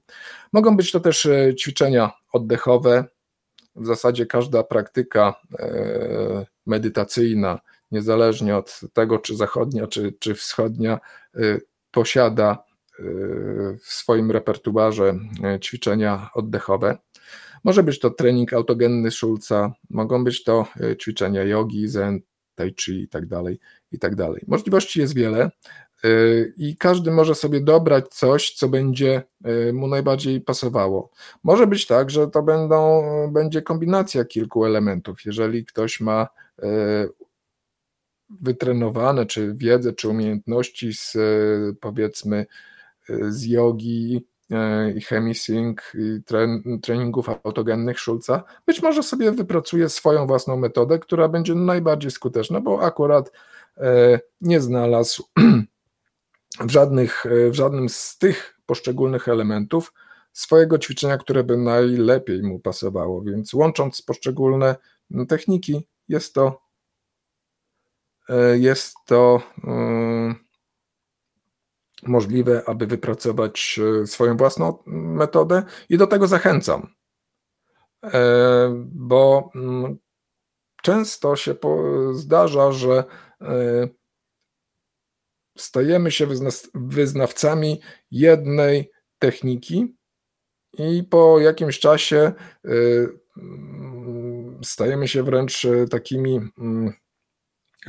Mogą być to też ćwiczenia oddechowe, w zasadzie każda praktyka e, medytacyjna, niezależnie od tego, czy zachodnia, czy, czy wschodnia, e, posiada e, w swoim repertuarze ćwiczenia oddechowe. Może być to trening autogenny Schulza, mogą być to ćwiczenia jogi, zen, tai chi i tak dalej, i tak dalej. Możliwości jest wiele. Y, i każdy może sobie dobrać coś, co będzie y, mu najbardziej pasowało. Może być tak, że to będą, będzie kombinacja kilku elementów. Jeżeli ktoś ma wytrenowane, czy wiedzę, czy umiejętności z powiedzmy z jogi i chemisync, i treningów autogennych Schulza, być może sobie wypracuje swoją własną metodę, która będzie najbardziej skuteczna, bo akurat nie znalazł w, żadnych, e, w żadnym z tych poszczególnych elementów swojego ćwiczenia, które by najlepiej mu pasowało. Więc łącząc poszczególne techniki, jest to e, jest to e, możliwe, aby wypracować swoją własną metodę i do tego zachęcam. bo mm, często się zdarza, że stajemy się wyznawcami jednej techniki i po jakimś czasie mm, stajemy się wręcz takimi mm,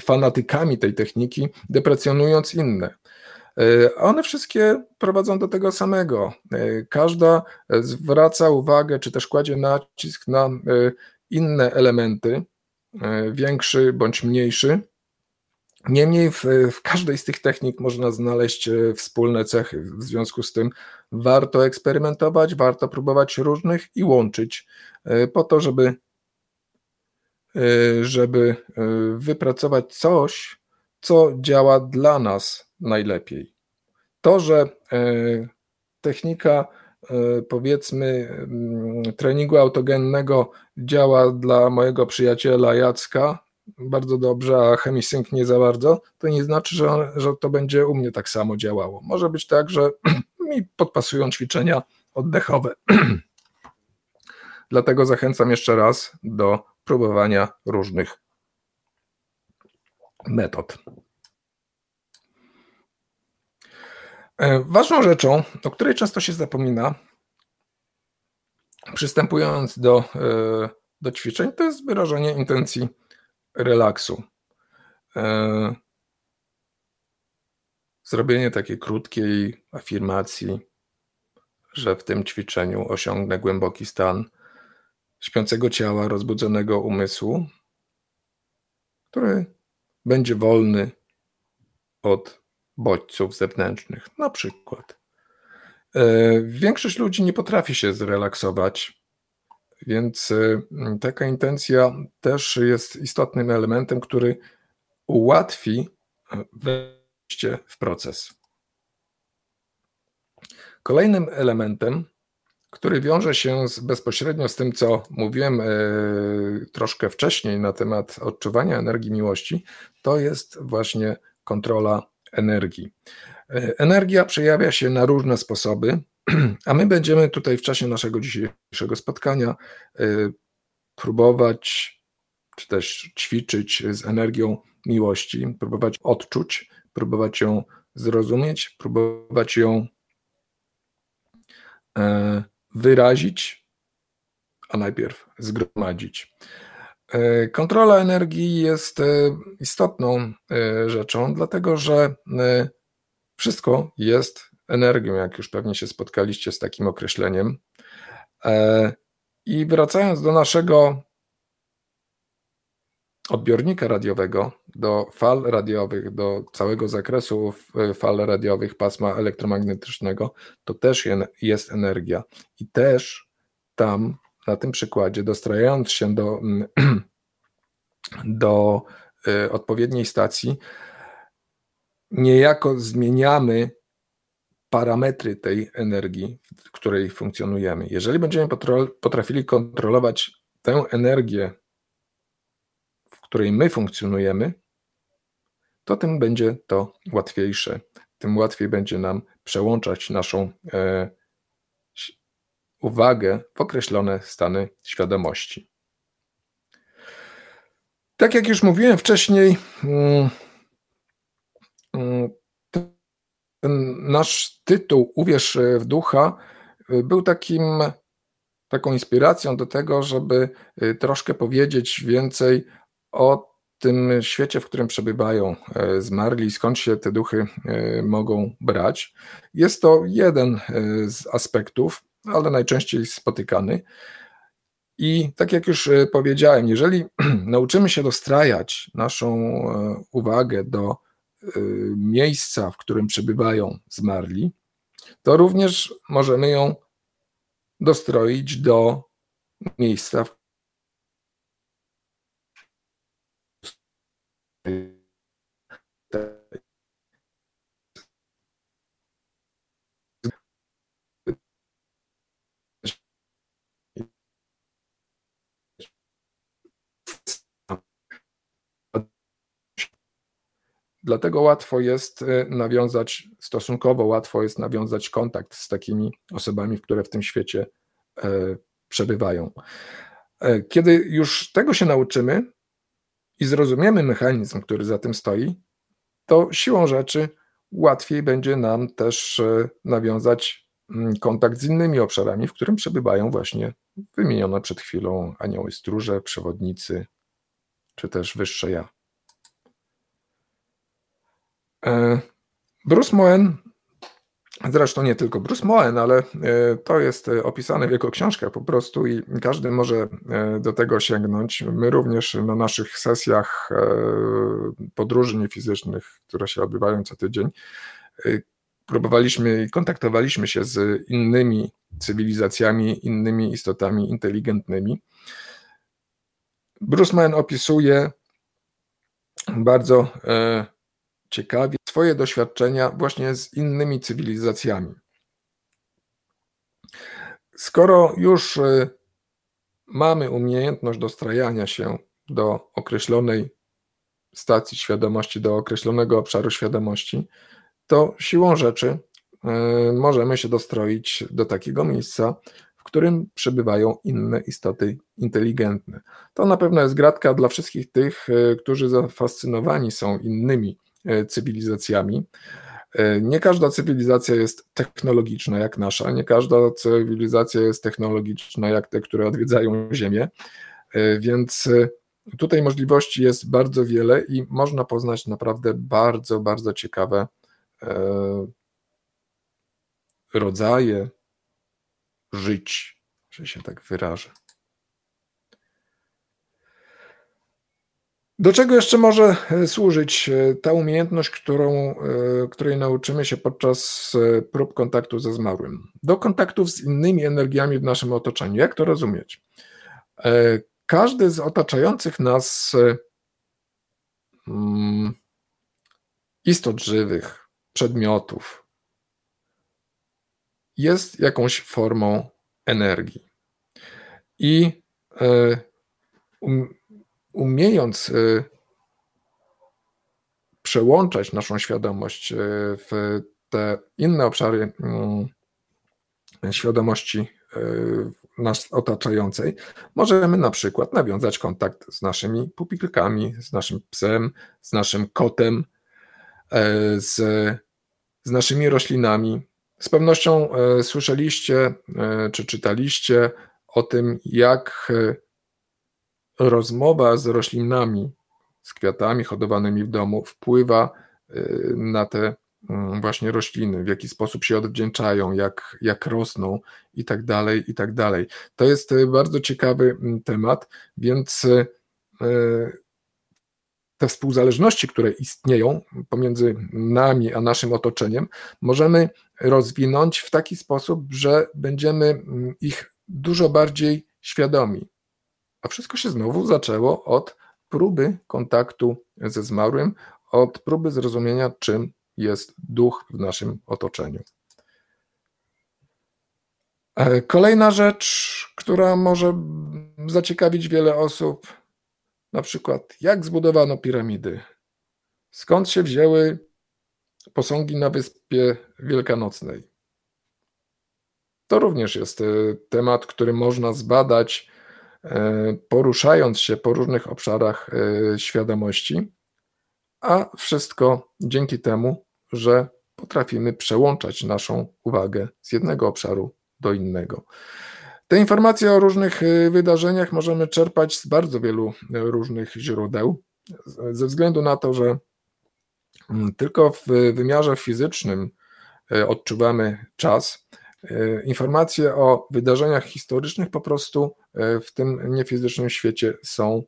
fanatykami tej techniki, deprecjonując inne. E, one wszystkie prowadzą do tego samego. E, każda zwraca uwagę, czy też kładzie nacisk na e, inne elementy, większy bądź mniejszy. Niemniej w, w, każdej z tych technik można znaleźć wspólne cechy. W związku z tym warto eksperymentować, warto próbować różnych i łączyć po to, żeby żeby wypracować coś, co działa dla nas najlepiej. To, że y, technika powiedzmy mm, treningu autogennego działa dla mojego przyjaciela Jacka bardzo dobrze, a chemisync nie za bardzo, to nie znaczy, że, że to będzie u mnie tak samo działało. Może być tak, że mi podpasują ćwiczenia oddechowe. Dlatego zachęcam jeszcze raz do próbowania różnych metod. E, ważną rzeczą, o której często się zapomina, przystępując do, e, do ćwiczeń, to jest wyrażenie intencji relaksu. E, zrobienie takiej krótkiej afirmacji, że w tym ćwiczeniu osiągnę głęboki stan śpiącego ciała, rozbudzonego umysłu, który będzie wolny od bodźców zewnętrznych, na przykład. E, większość ludzi nie potrafi się zrelaksować, więc e, taka intencja też jest istotnym elementem, który ułatwi wejście w proces. Kolejnym elementem który wiąże się z, bezpośrednio z tym, co mówiłem e, troszkę wcześniej na temat odczuwania energii miłości, to jest właśnie kontrola energii. E, energia przejawia się na różne sposoby, a my będziemy tutaj w czasie naszego dzisiejszego spotkania e, próbować, czy też ćwiczyć z energią miłości, próbować odczuć, próbować ją zrozumieć, próbować ją wyrazić, a najpierw zgromadzić. E, kontrola energii jest e, istotną e, rzeczą, dlatego że wszystko jest energią, jak już pewnie się spotkaliście z takim określeniem. I wracając do naszego odbiornika radiowego, do fal radiowych, do całego zakresu fal radiowych pasma elektromagnetycznego, to też jest energia. I też tam, na tym przykładzie, dostrajając się do, do y, odpowiedniej stacji, niejako zmieniamy parametry tej energii, w której funkcjonujemy. Jeżeli będziemy potrafili kontrolować tę energię której my funkcjonujemy, to tym będzie to łatwiejsze. Tym łatwiej będzie nam przełączać naszą e, uwagę w określone stany świadomości. Tak jak już mówiłem wcześniej, mm, mm, nasz tytuł Uwierz w ducha był takim, taką inspiracją do tego, żeby y, troszkę powiedzieć więcej o tym świecie, w którym przebywają e, zmarli, skąd się te duchy mogą brać. Jest to jeden z aspektów, ale najczęściej spotykany. I tak jak już powiedziałem, jeżeli nauczymy się dostrajać naszą uwagę do miejsca, w którym przebywają zmarli, to również możemy ją dostroić do miejsca, w Dlatego łatwo jest e, nawiązać, stosunkowo łatwo jest nawiązać kontakt z takimi osobami, które w tym świecie e, przebywają. E, kiedy już tego się nauczymy i zrozumiemy mechanizm, który za tym stoi, to siłą rzeczy łatwiej będzie nam też e, nawiązać mm, kontakt z innymi obszarami, w którym przebywają właśnie wymienione przed chwilą anioły stróże, przewodnicy, czy też wyższe ja. E, Bruce Moen Zresztą nie tylko Bruce Moen, ale e, to jest e, opisane w jego książkach po prostu i każdy może do tego sięgnąć. My również na naszych sesjach podróży niefizycznych, które się odbywają co tydzień, próbowaliśmy i kontaktowaliśmy się z innymi cywilizacjami, innymi istotami inteligentnymi. Bruce Moen opisuje bardzo ciekawie swoje doświadczenia właśnie z innymi cywilizacjami. Skoro już y, mamy umiejętność dostrajania się do określonej stacji świadomości, do określonego obszaru świadomości, to siłą rzeczy y, możemy się dostroić do takiego miejsca, w którym przebywają inne istoty inteligentne. To na pewno jest gratka dla wszystkich tych, y, którzy zafascynowani są innymi cywilizacjami. E, nie każda cywilizacja jest technologiczna jak nasza, nie każda cywilizacja jest technologiczna jak te, które odwiedzają Ziemię, e, więc tutaj możliwości jest bardzo wiele i można poznać naprawdę bardzo, bardzo ciekawe rodzaje żyć, że się tak wyrażę. Do czego jeszcze może e, służyć e, ta umiejętność, którą, e, której nauczymy się podczas prób kontaktu ze zmarłym? Do kontaktów z innymi energiami w naszym otoczeniu. Jak to rozumieć? Każdy z otaczających nas mm, istot żywych, przedmiotów jest jakąś formą energii. I um, umiejąc y, przełączać naszą świadomość y, w te inne obszary mm, świadomości y, nas otaczającej, możemy na przykład nawiązać kontakt z naszymi pupilkami, z naszym psem, z naszym kotem, z, z naszymi roślinami. Z pewnością słyszeliście czy czytaliście o tym, jak rozmowa z roślinami, z kwiatami hodowanymi w domu wpływa y, na te mm, właśnie rośliny, w jaki sposób się odwdzięczają, jak, jak rosną i tak dalej, i tak dalej. To jest y, bardzo ciekawy mm, temat, więc y, te współzależności, które istnieją pomiędzy nami a naszym otoczeniem, możemy rozwinąć w taki sposób, że będziemy mm, ich dużo bardziej świadomi. A wszystko się znowu zaczęło od próby kontaktu ze zmarłym, od próby zrozumienia, czym jest duch w naszym otoczeniu. E, kolejna rzecz, która może zaciekawić wiele osób, na przykład jak zbudowano piramidy, skąd się wzięły posągi na Wyspie Wielkanocnej. To również jest e, temat, który można zbadać poruszając się po różnych obszarach e, świadomości, a wszystko dzięki temu, że potrafimy przełączać naszą uwagę z jednego obszaru do innego. Te informacje o różnych e, wydarzeniach możemy czerpać z bardzo wielu różnych źródeł, ze względu na to, że mm, tylko w wymiarze fizycznym odczuwamy czas, E, informacje o wydarzeniach historycznych po prostu e, w tym niefizycznym świecie są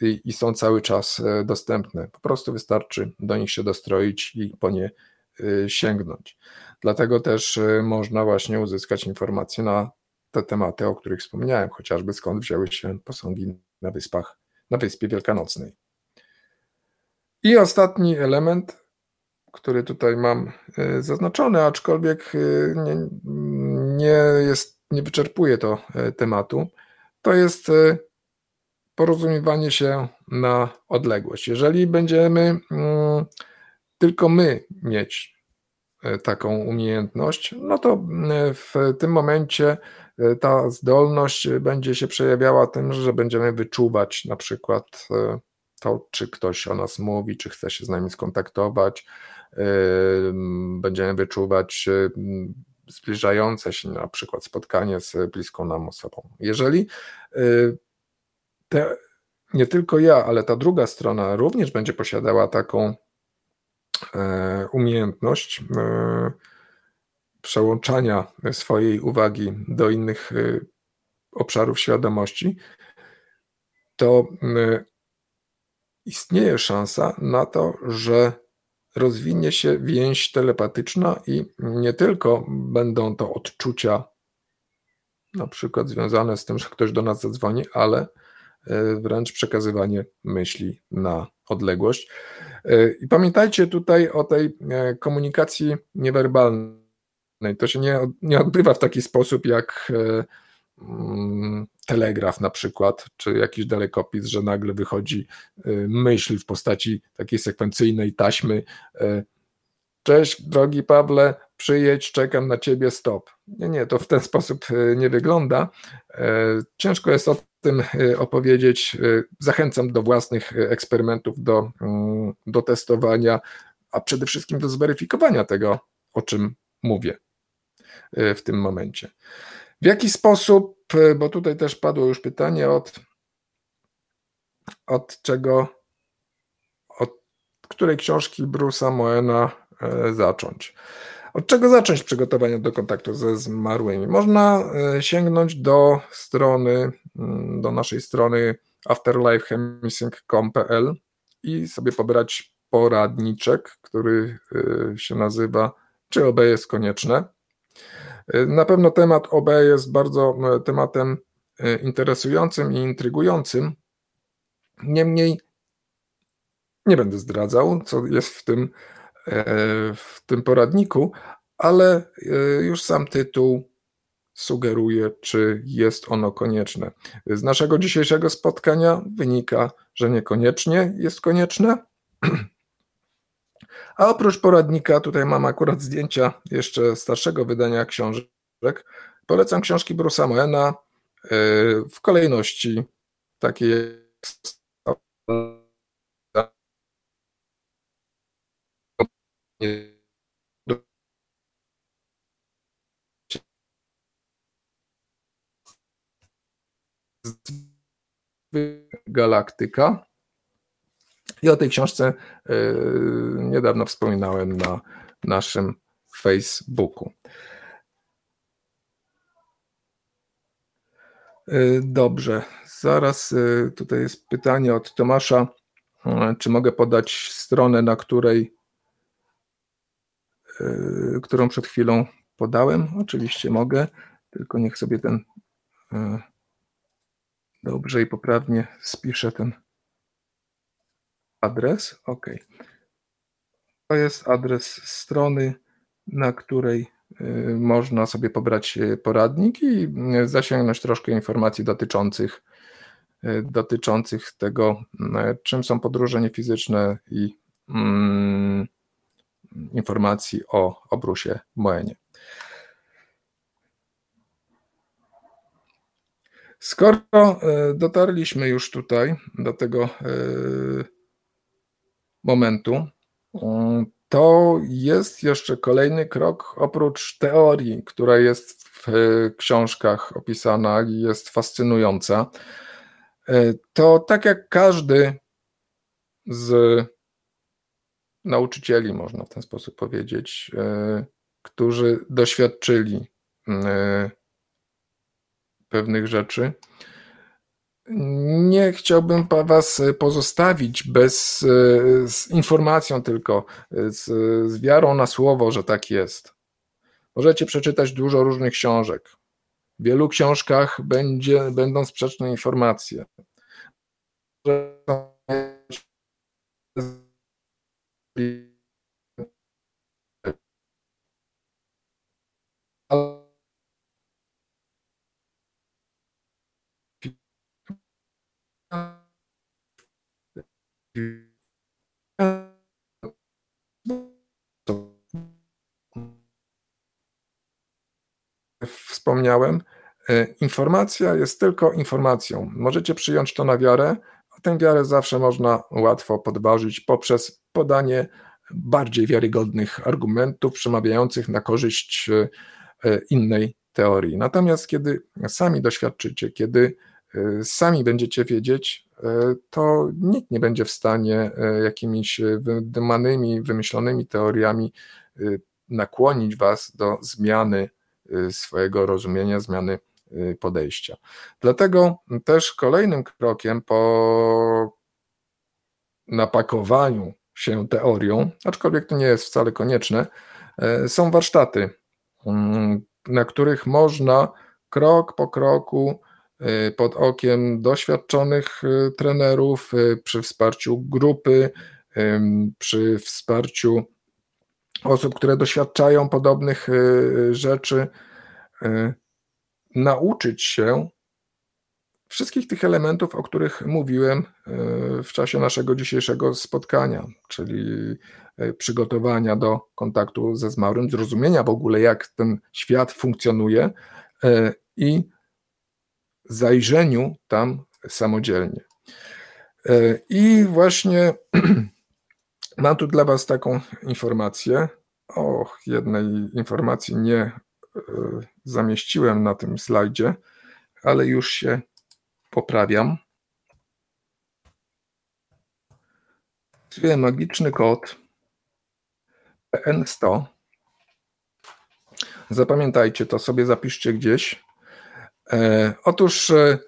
i są cały czas e, dostępne. Po prostu wystarczy do nich się dostroić i po nie sięgnąć. Dlatego też można właśnie uzyskać informacje na te tematy, o których wspomniałem, chociażby skąd wzięły się posągi na wyspach, na Wyspie Wielkanocnej. I ostatni element, który tutaj mam zaznaczony, aczkolwiek nie, nie, jest, nie wyczerpuje to e, tematu, to jest e, porozumiewanie się na odległość. Jeżeli będziemy mm, tylko my mieć taką umiejętność, no to w tym momencie ta zdolność będzie się przejawiała tym, że będziemy wyczuwać na przykład to, czy ktoś o nas mówi, czy chce się z nami skontaktować, będziemy wyczuwać zbliżające się na przykład spotkanie z bliską nam osobą. Jeżeli te, nie tylko ja, ale ta druga strona również będzie posiadała taką e, umiejętność e, przełączania swojej uwagi do innych e, obszarów świadomości, to istnieje szansa na to, że rozwinie się więź telepatyczna i nie tylko będą to odczucia, na przykład związane z tym, że ktoś do nas zadzwoni, ale e, wręcz przekazywanie myśli na odległość. E, I pamiętajcie tutaj o tej e, komunikacji niewerbalnej. To się nie, nie odbywa w taki sposób jak telegraf na przykład, czy jakiś dalekopis, że nagle wychodzi y, myśl w postaci takiej sekwencyjnej taśmy. Y, Cześć, drogi Pawle, przyjedź, czekam na ciebie, stop. Nie, nie, to w ten sposób y, nie wygląda. Ciężko jest o tym opowiedzieć. Zachęcam do własnych eksperymentów, do, mm, do testowania, a przede wszystkim do zweryfikowania tego, o czym mówię w tym momencie. W jaki sposób, e, bo tutaj też padło już pytanie od, od czego, od której książki Bruce'a Moena e, zacząć? Od czego zacząć przygotowania do kontaktu ze zmarłymi? Można e, sięgnąć do strony, mm, do naszej strony afterlifehemisync.com.pl i sobie pobrać poradniczek, który się nazywa Czy OB jest konieczne? Na pewno temat OB jest bardzo e, tematem e, interesującym i intrygującym. Niemniej nie będę zdradzał, co jest w tym, e, w tym poradniku, ale już sam tytuł sugeruje, czy jest ono konieczne. Z naszego dzisiejszego spotkania wynika, że niekoniecznie jest konieczne. A oprócz poradnika, tutaj mam akurat zdjęcia jeszcze starszego wydania książek. Polecam książki Bruce'a Moena e, w kolejności takiej Galaktyka. I o tej książce e, niedawno wspominałem na naszym Facebooku. E, dobrze, zaraz e, tutaj jest pytanie od Tomasza, czy mogę podać stronę, na której, którą przed chwilą podałem? Oczywiście mogę, tylko niech sobie ten dobrze i poprawnie spiszę ten adres. OK. To jest adres strony, na której y, można sobie pobrać y, poradnik i y, zasięgnąć troszkę informacji dotyczących, dotyczących tego, czym są podróże niefizyczne i mm, informacji o obrusie Moenie. Skoro dotarliśmy już tutaj do tego momentu, mm, to jest jeszcze kolejny krok oprócz teorii, która jest w książkach opisana i jest fascynująca. E, to tak jak każdy z nauczycieli, można w ten sposób powiedzieć, e, którzy doświadczyli e, pewnych rzeczy, nie chciałbym Was pozostawić bez e, z informacją tylko, e, z, z wiarą na słowo, że tak jest. Możecie przeczytać dużo różnych książek. W wielu książkach będzie, będą sprzeczne informacje. Ale Wspomniałem, e, informacja jest tylko informacją. Możecie przyjąć to na wiarę, a tę wiarę zawsze można łatwo podważyć poprzez podanie bardziej wiarygodnych argumentów przemawiających na korzyść e, innej teorii. Natomiast kiedy sami doświadczycie, kiedy sami będziecie wiedzieć, to nikt nie będzie w stanie jakimiś wydymanymi, wymyślonymi teoriami nakłonić Was do zmiany swojego rozumienia, zmiany podejścia. Dlatego też kolejnym krokiem po napakowaniu się teorią, aczkolwiek to nie jest wcale konieczne, są warsztaty, na których można krok po kroku Y, pod okiem doświadczonych y, trenerów, y, przy wsparciu grupy, przy wsparciu osób, które doświadczają podobnych rzeczy, nauczyć się wszystkich tych elementów, o których mówiłem w czasie naszego dzisiejszego spotkania, czyli przygotowania do kontaktu ze zmarłym, zrozumienia w ogóle, jak ten świat funkcjonuje i zajrzeniu tam samodzielnie. E, I właśnie mam tu dla Was taką informację. Och, jednej informacji nie e, zamieściłem na tym slajdzie, ale już się poprawiam. magiczny kod PN100. Zapamiętajcie to sobie, zapiszcie gdzieś. E, otóż e,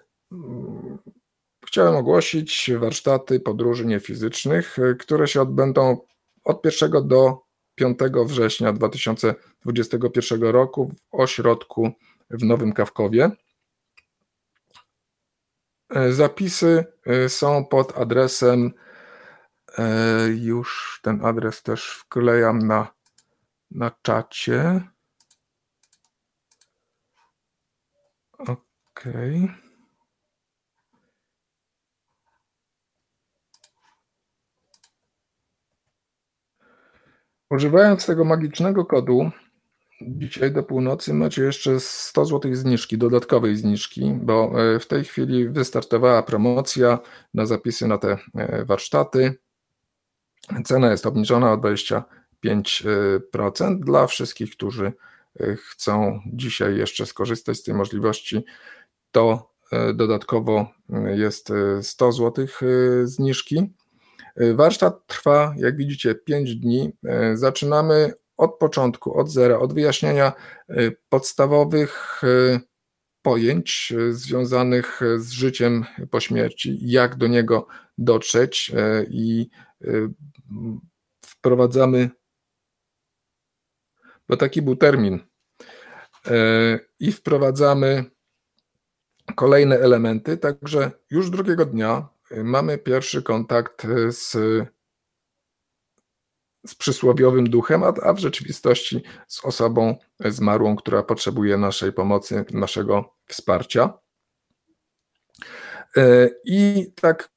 chciałem ogłosić warsztaty podróży niefizycznych, e, które się odbędą od 1 do 5 września 2021 roku w ośrodku w Nowym Kawkowie. Zapisy są pod adresem, już ten adres też wklejam na, na czacie. Okej. Używając tego magicznego kodu, dzisiaj do północy macie jeszcze 100 zł zniżki, dodatkowej zniżki, bo e, w tej chwili wystartowała promocja na zapisy na te e, warsztaty. Cena jest obniżona o 25% dla wszystkich, którzy e, chcą dzisiaj jeszcze skorzystać z tej możliwości to e, dodatkowo e, jest 100 e, zł zniżki. Warsztat trwa, jak widzicie, 5 dni. Zaczynamy od początku, od zera, od wyjaśnienia podstawowych pojęć związanych z życiem po śmierci, jak do niego dotrzeć i wprowadzamy, bo taki był termin, i wprowadzamy kolejne elementy, także już drugiego dnia y, mamy pierwszy kontakt y, z, z przysłowiowym duchem, a, a w rzeczywistości z osobą zmarłą, która potrzebuje naszej pomocy, naszego wsparcia. I tak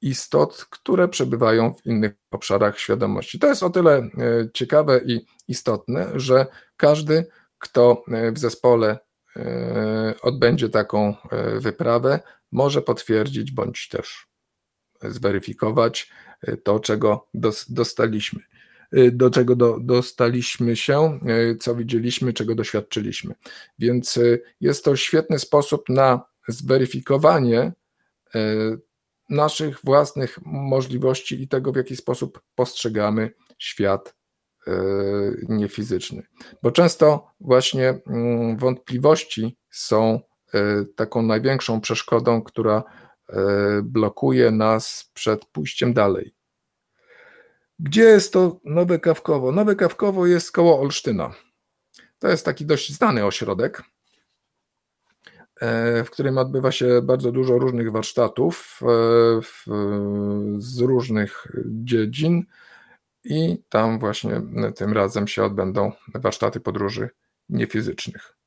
istot, które przebywają w innych obszarach świadomości. To jest o tyle e, ciekawe i istotne, że każdy, kto e, w zespole e, odbędzie taką wyprawę, może potwierdzić bądź też zweryfikować to, czego dostaliśmy, do czego do, dostaliśmy się, co widzieliśmy, czego doświadczyliśmy. Więc jest to świetny sposób na zweryfikowanie naszych własnych możliwości i tego, w jaki sposób postrzegamy świat e, niefizyczny. Bo często właśnie mm, wątpliwości są e, taką największą przeszkodą, która e, blokuje nas przed pójściem dalej. Gdzie jest to Nowe Kawkowo? Nowe Kawkowo jest koło Olsztyna. To jest taki dość znany ośrodek. w którym odbywa się bardzo dużo różnych warsztatów z różnych dziedzin i tam właśnie tym razem się odbędą warsztaty podróży niefizycznych.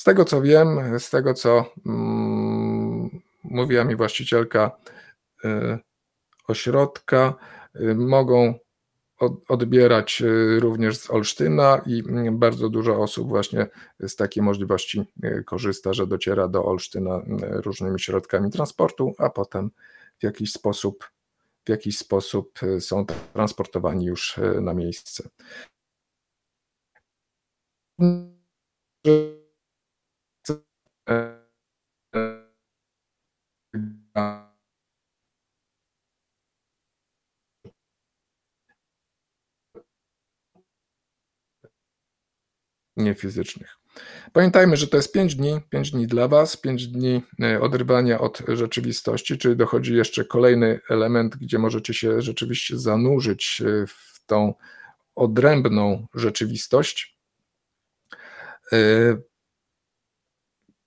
Z tego co wiem, z tego co mm, mówiła mi właścicielka y, ośrodka, y, mogą odbierać y, również z Olsztyna i mm, bardzo dużo osób właśnie z takiej możliwości korzysta, że dociera do Olsztyna różnymi środkami transportu, a potem w jakiś sposób w jakiś sposób są transportowani już na miejsce niefizycznych. Pamiętajmy, że to jest 5 dni, 5 dni dla Was, 5 dni e, odrywania od rzeczywistości, czyli dochodzi jeszcze kolejny element, gdzie możecie się rzeczywiście zanurzyć e, w tą odrębną rzeczywistość.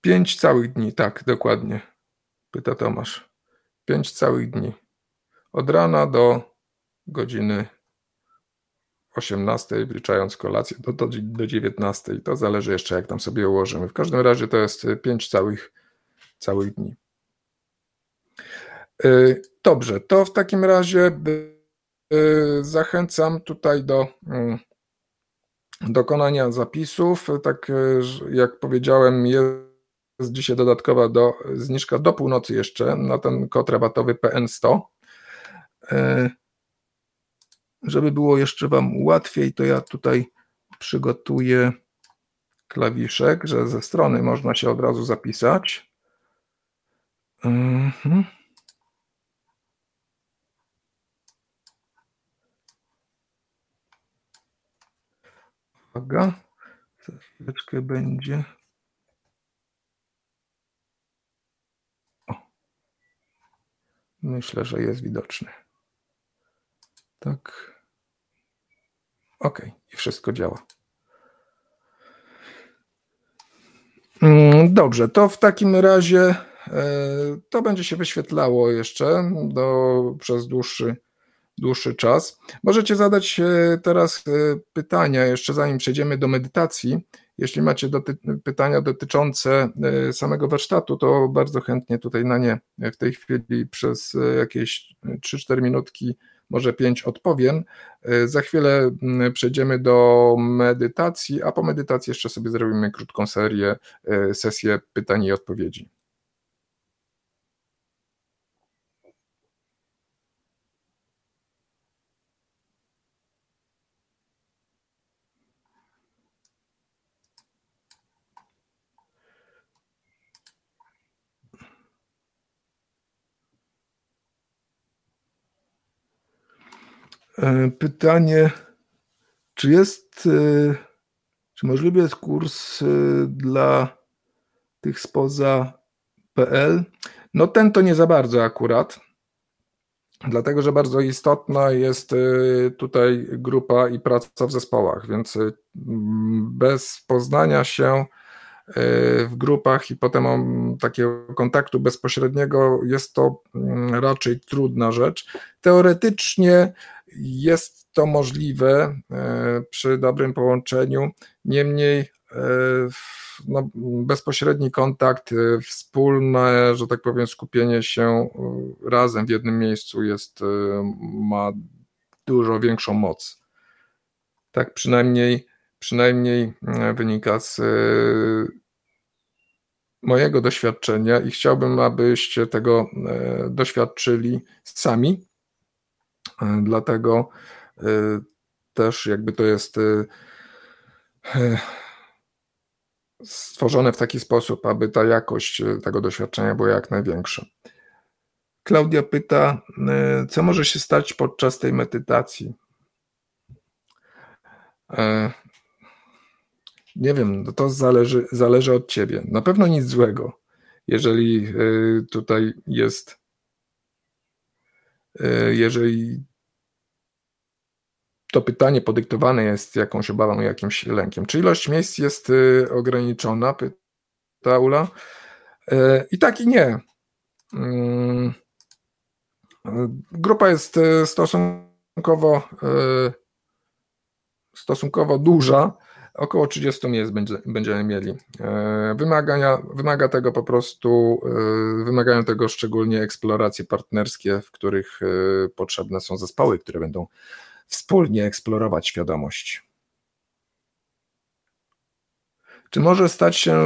Pięć całych dni, tak, dokładnie. Pyta Tomasz. Pięć całych dni. Od rana do godziny 18, wliczając kolację, do, do, do 19. To zależy jeszcze, jak tam sobie ułożymy. W każdym razie to jest pięć całych, całych dni. Y, dobrze, to w takim razie y, zachęcam tutaj do mm, dokonania zapisów. Tak y, jak powiedziałem, jest jest dzisiaj dodatkowa do, zniżka do północy jeszcze na ten kod rabatowy PN100. E, żeby było jeszcze Wam łatwiej, to ja tutaj przygotuję klawiszek, że ze strony można się od razu zapisać. Mhm. Uwaga, chwileczkę będzie. Myślę, że jest widoczny. Tak. OK, i wszystko działa. Mm, dobrze, to w takim razie e, to będzie się wyświetlało jeszcze do, przez dłuższy, dłuższy czas. Możecie zadać e, teraz e, pytania, jeszcze zanim przejdziemy do medytacji. Jeśli macie doty pytania dotyczące e, samego warsztatu, to bardzo chętnie tutaj na nie w tej chwili przez e, jakieś 3-4 minutki, może 5 odpowiem. E, za chwilę przejdziemy do medytacji, a po medytacji jeszcze sobie zrobimy krótką serię, sesję pytań i odpowiedzi. Pytanie, czy jest, e, czy możliwy jest kurs e, dla tych spoza PL? No ten to nie za bardzo akurat, dlatego że bardzo istotna jest tutaj grupa i praca w zespołach, więc bez poznania się w grupach i potem takiego kontaktu bezpośredniego jest to mm, raczej trudna rzecz. Teoretycznie jest to możliwe e, przy dobrym połączeniu, niemniej e, no, bezpośredni kontakt, e, wspólne, że tak powiem, skupienie się razem w jednym miejscu jest, ma dużo większą moc. Tak przynajmniej, przynajmniej wynika z mojego doświadczenia i chciałbym, abyście tego doświadczyli sami dlatego e, też jakby to jest e, stworzone w taki sposób, aby ta jakość tego doświadczenia była jak największa. Klaudia pyta, co może się stać podczas tej medytacji? Nie wiem, no to zależy, zależy od ciebie. Na pewno nic złego, jeżeli tutaj jest E, jeżeli to pytanie podyktowane jest jakąś obawą, jakimś lękiem. Czy ilość miejsc jest e, ograniczona? Pyta Ula. I tak i nie. Mm, grupa jest stosunkowo stosunkowo duża, około 30 miejsc będzie, będziemy mieli. E, wymagania, wymaga tego po prostu, e, wymagają tego szczególnie eksploracje partnerskie, w których e, potrzebne są zespoły, które będą wspólnie eksplorować świadomość. Czy może stać się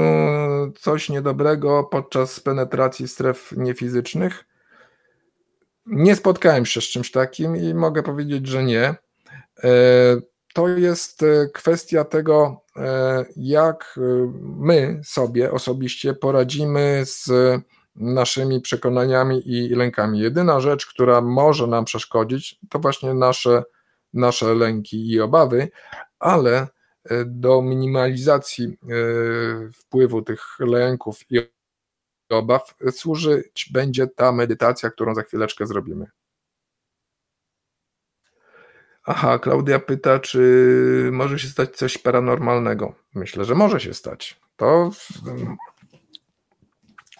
coś niedobrego podczas penetracji stref niefizycznych? Nie spotkałem się z czymś takim i mogę powiedzieć, że nie to jest e, kwestia tego, e, jak e, my sobie osobiście poradzimy z naszymi przekonaniami i lękami. Jedyna rzecz, która może nam przeszkodzić, to właśnie nasze, nasze lęki i obawy, ale do minimalizacji wpływu tych lęków i obaw służyć będzie ta medytacja, którą za chwileczkę zrobimy. Aha, Klaudia pyta, czy może się stać coś paranormalnego. Myślę, że może się stać. To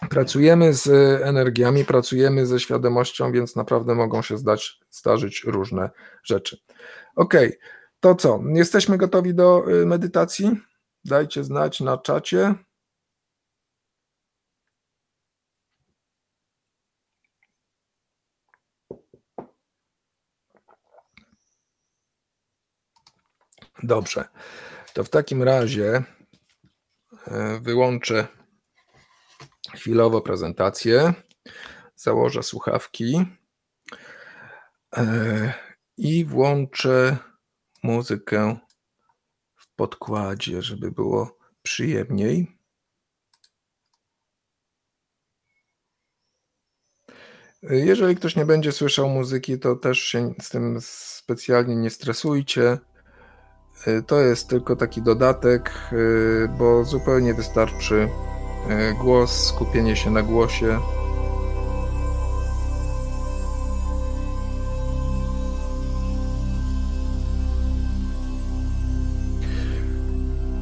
pracujemy z energiami, pracujemy ze świadomością, więc naprawdę mogą się zdać, zdarzyć różne rzeczy. Ok, to co? Jesteśmy gotowi do y, medytacji? Dajcie znać na czacie. Dobrze. To w takim razie e, wyłączę chwilowo prezentację, założę słuchawki e, i włączę muzykę w podkładzie, żeby było przyjemniej. Jeżeli ktoś nie będzie słyszał muzyki, to też się z tym specjalnie nie stresujcie. Y, to jest tylko taki dodatek, y, bo zupełnie wystarczy y, głos, skupienie się na głosie.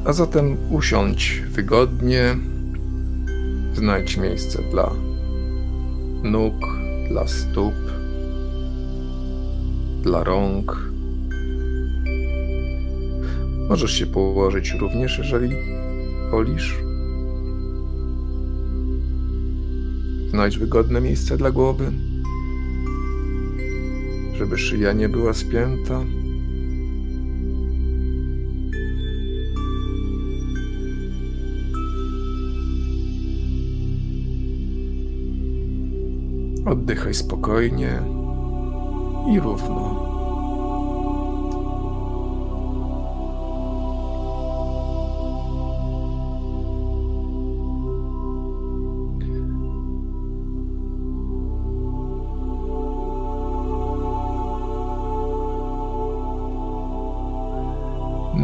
A zatem usiądź wygodnie, znajdź miejsce dla nóg, dla stóp, dla rąk Możesz się położyć również, jeżeli wolisz. Znajdź wygodne miejsce dla głowy, żeby szyja nie była spięta. Oddychaj spokojnie i równo.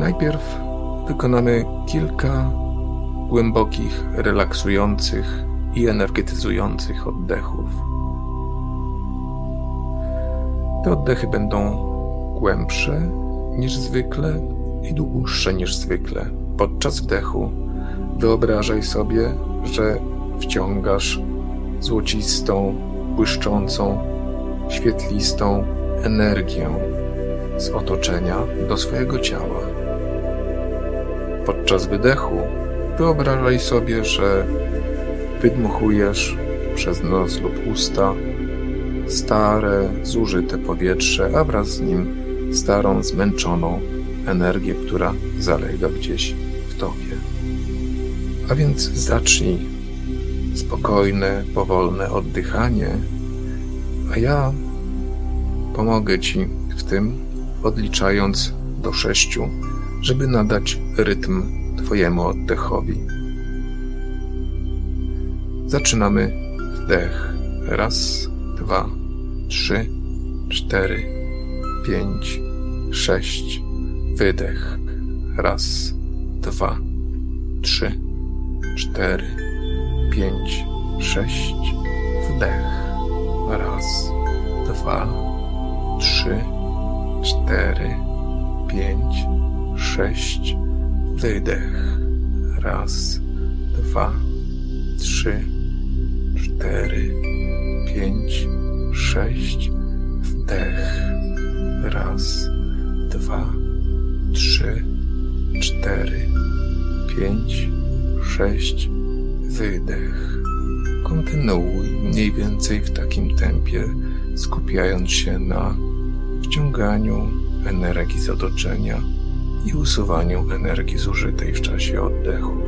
Najpierw wykonamy kilka głębokich, relaksujących i energetyzujących oddechów. Te oddechy będą głębsze niż zwykle i dłuższe niż zwykle. Podczas wdechu wyobrażaj sobie, że wciągasz złocistą, błyszczącą, świetlistą energię z otoczenia do swojego ciała. Podczas wydechu wyobrażaj sobie, że wydmuchujesz przez nos lub usta stare, zużyte powietrze, a wraz z nim starą, zmęczoną energię, która zalega gdzieś w tobie. A więc zacznij spokojne, powolne oddychanie, a ja pomogę ci w tym, odliczając do sześciu żeby nadać rytm Twojemu oddechowi. Zaczynamy wdech. Raz, dwa, trzy, cztery, pięć, sześć. Wydech. Raz, dwa, trzy, cztery, pięć, sześć. Wdech. Raz, dwa, trzy, cztery, pięć, sześć, wydech. Raz, dwa, trzy, cztery, pięć, sześć. Wdech. Raz, dwa, trzy, cztery, pięć, sześć. Wydech. Kontynuuj mniej więcej w takim tempie, skupiając się na wciąganiu energii z otoczenia i usuwaniu energii zużytej w czasie oddechów.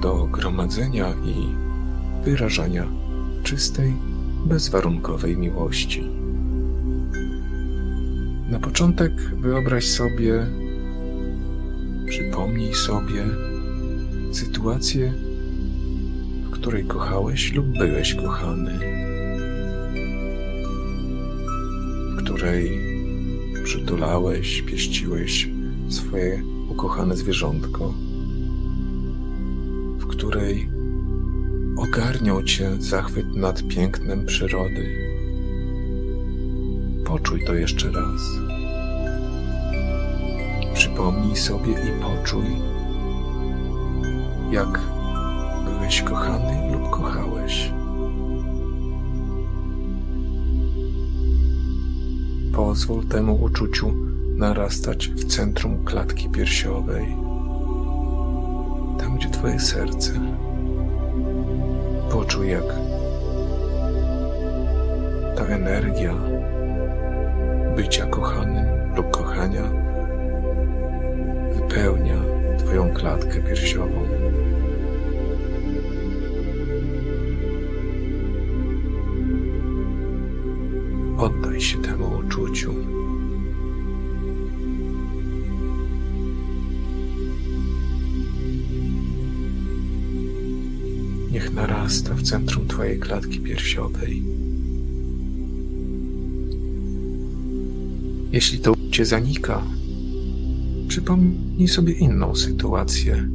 Do gromadzenia i wyrażania czystej, bezwarunkowej miłości. Na początek wyobraź sobie, przypomnij sobie sytuację, w której kochałeś lub byłeś kochany, w której przytulałeś, pieściłeś swoje ukochane zwierzątko, której ogarniał cię zachwyt nad pięknem przyrody. Poczuj to jeszcze raz. Przypomnij sobie i poczuj, jak byłeś kochany lub kochałeś. Pozwól temu uczuciu narastać w centrum klatki piersiowej, Twoje serce. Poczuj, jak ta energia bycia kochanym lub kochania wypełnia Twoją klatkę piersiową. Oddaj się temu uczuciu. Narasta w centrum Twojej klatki piersiowej. Jeśli to Cię zanika, przypomnij sobie inną sytuację,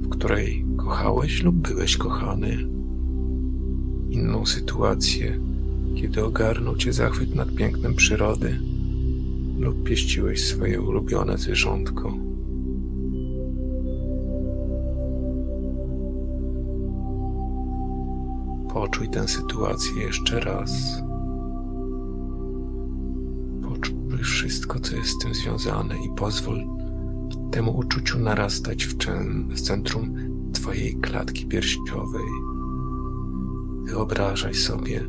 w której kochałeś lub byłeś kochany. Inną sytuację, kiedy ogarnął Cię zachwyt nad pięknem przyrody lub pieściłeś swoje ulubione zwierzątko. Sytuację jeszcze raz. Poczuj wszystko, co jest z tym związane i pozwól temu uczuciu narastać w, w centrum Twojej klatki piersiowej. Wyobrażaj sobie,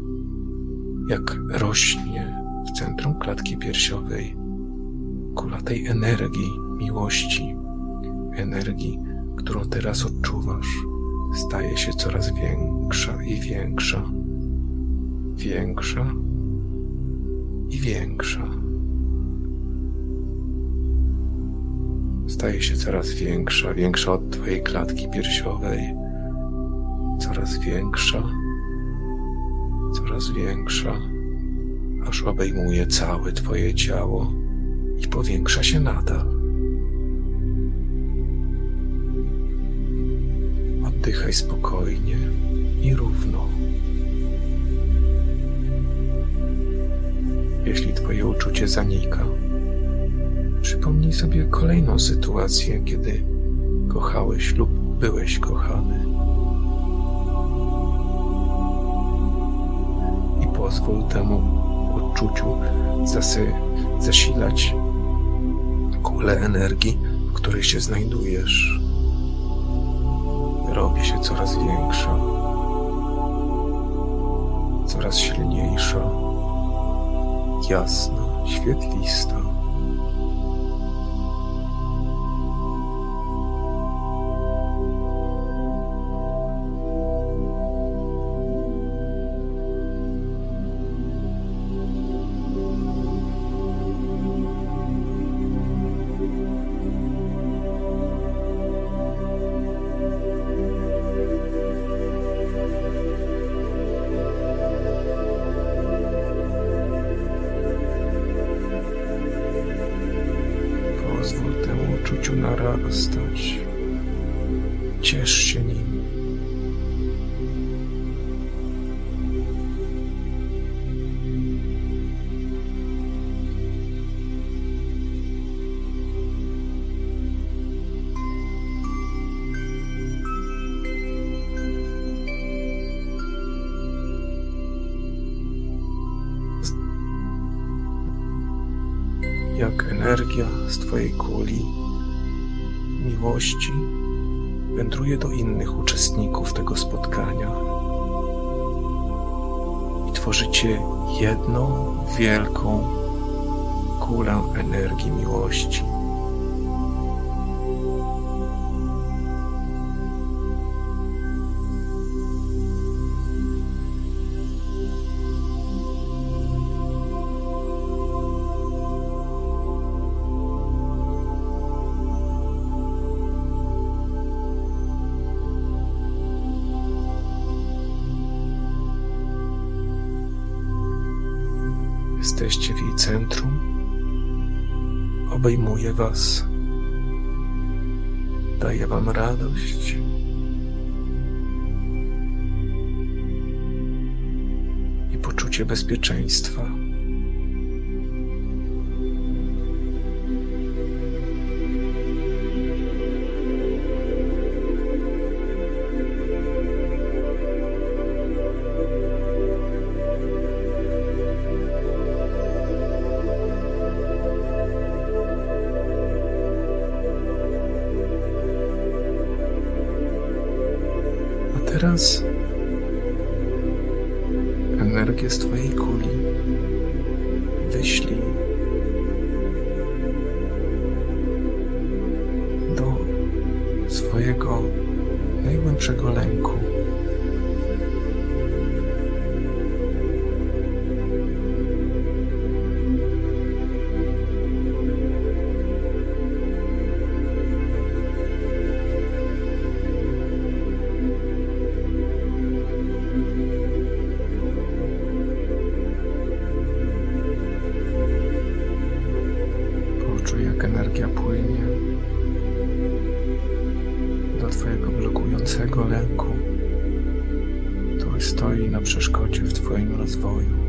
jak rośnie w centrum klatki piersiowej kula tej energii, miłości, energii, którą teraz odczuwasz staje się coraz większa i większa, większa i większa. staje się coraz większa, większa od Twojej klatki piersiowej, coraz większa, coraz większa, aż obejmuje całe Twoje ciało i powiększa się nadal. Oddychaj spokojnie i równo. Jeśli Twoje uczucie zanika, przypomnij sobie kolejną sytuację, kiedy kochałeś lub byłeś kochany. I pozwól temu odczuciu zasy, zasilać kulę energii, w której się znajdujesz. Robi się coraz większa, coraz silniejsza, jasna, świetlista. Z Twojej kuli miłości wędruje do innych uczestników tego spotkania i tworzycie jedną wielką kulę energii miłości. Was. Daje Wam radość. I poczucie bezpieczeństwa. Blokującego lęku, który stoi na przeszkodzie w Twoim rozwoju.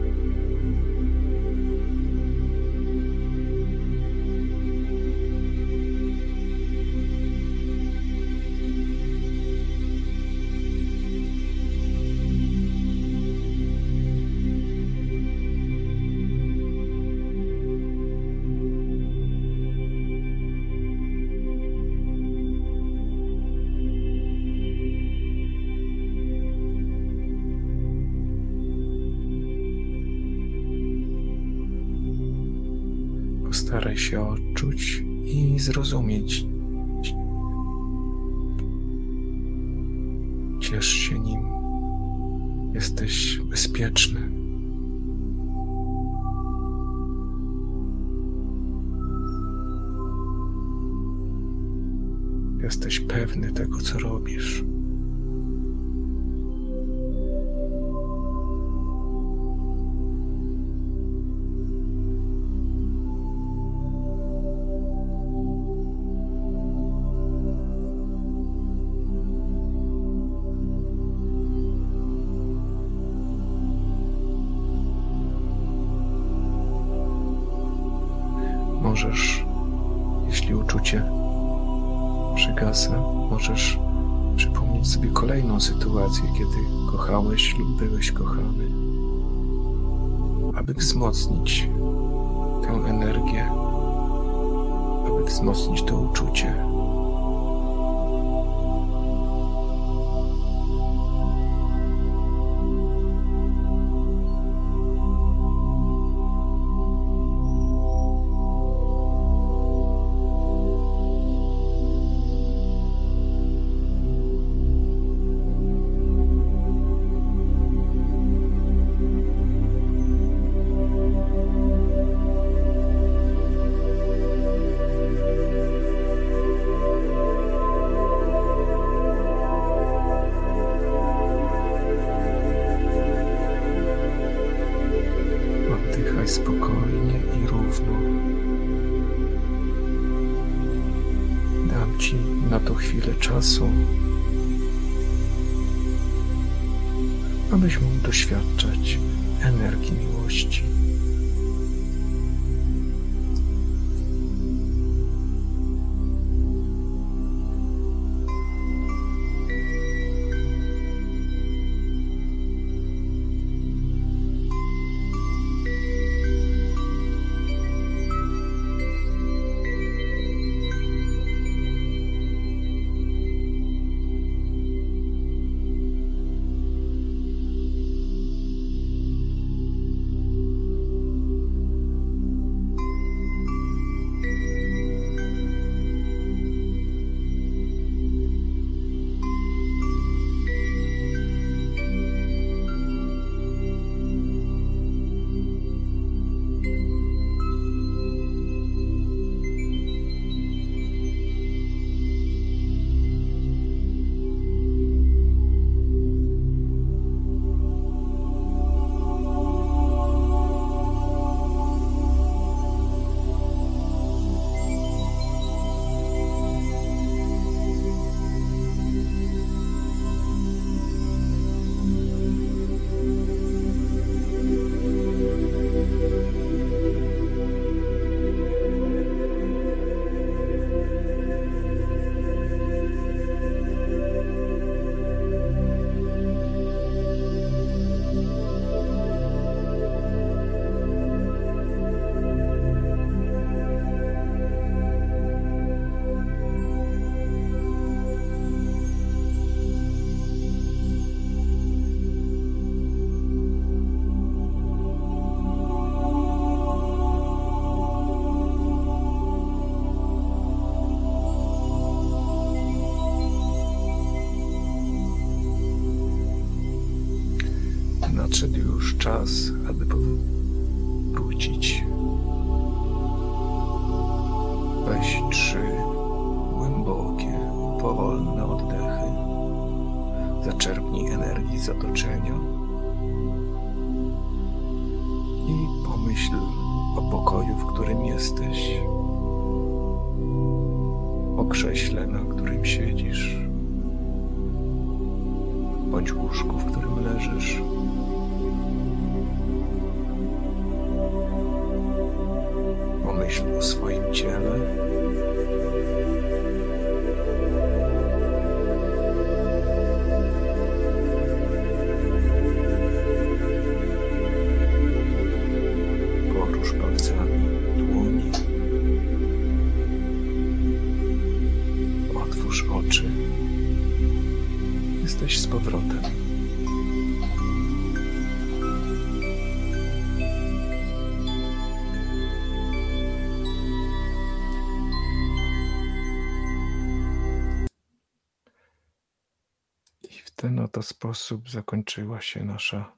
to sposób zakończyła się nasza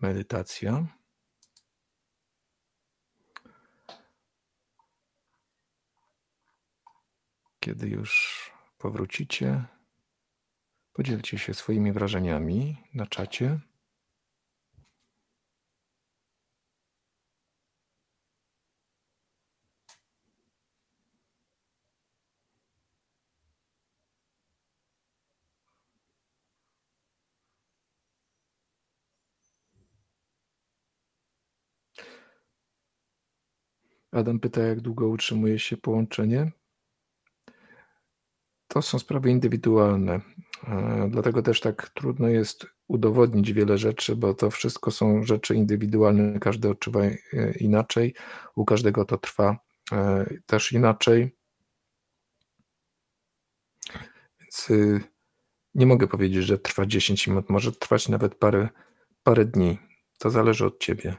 medytacja. Kiedy już powrócicie, podzielcie się swoimi wrażeniami na czacie. Adam pyta, jak długo utrzymuje się połączenie. To są sprawy indywidualne. E, dlatego też tak trudno jest udowodnić wiele rzeczy, bo to wszystko są rzeczy indywidualne, każdy odczuwa e, inaczej, u każdego to trwa e, też inaczej. Więc y, nie mogę powiedzieć, że trwa 10 minut, może trwać nawet parę, parę dni. To zależy od ciebie.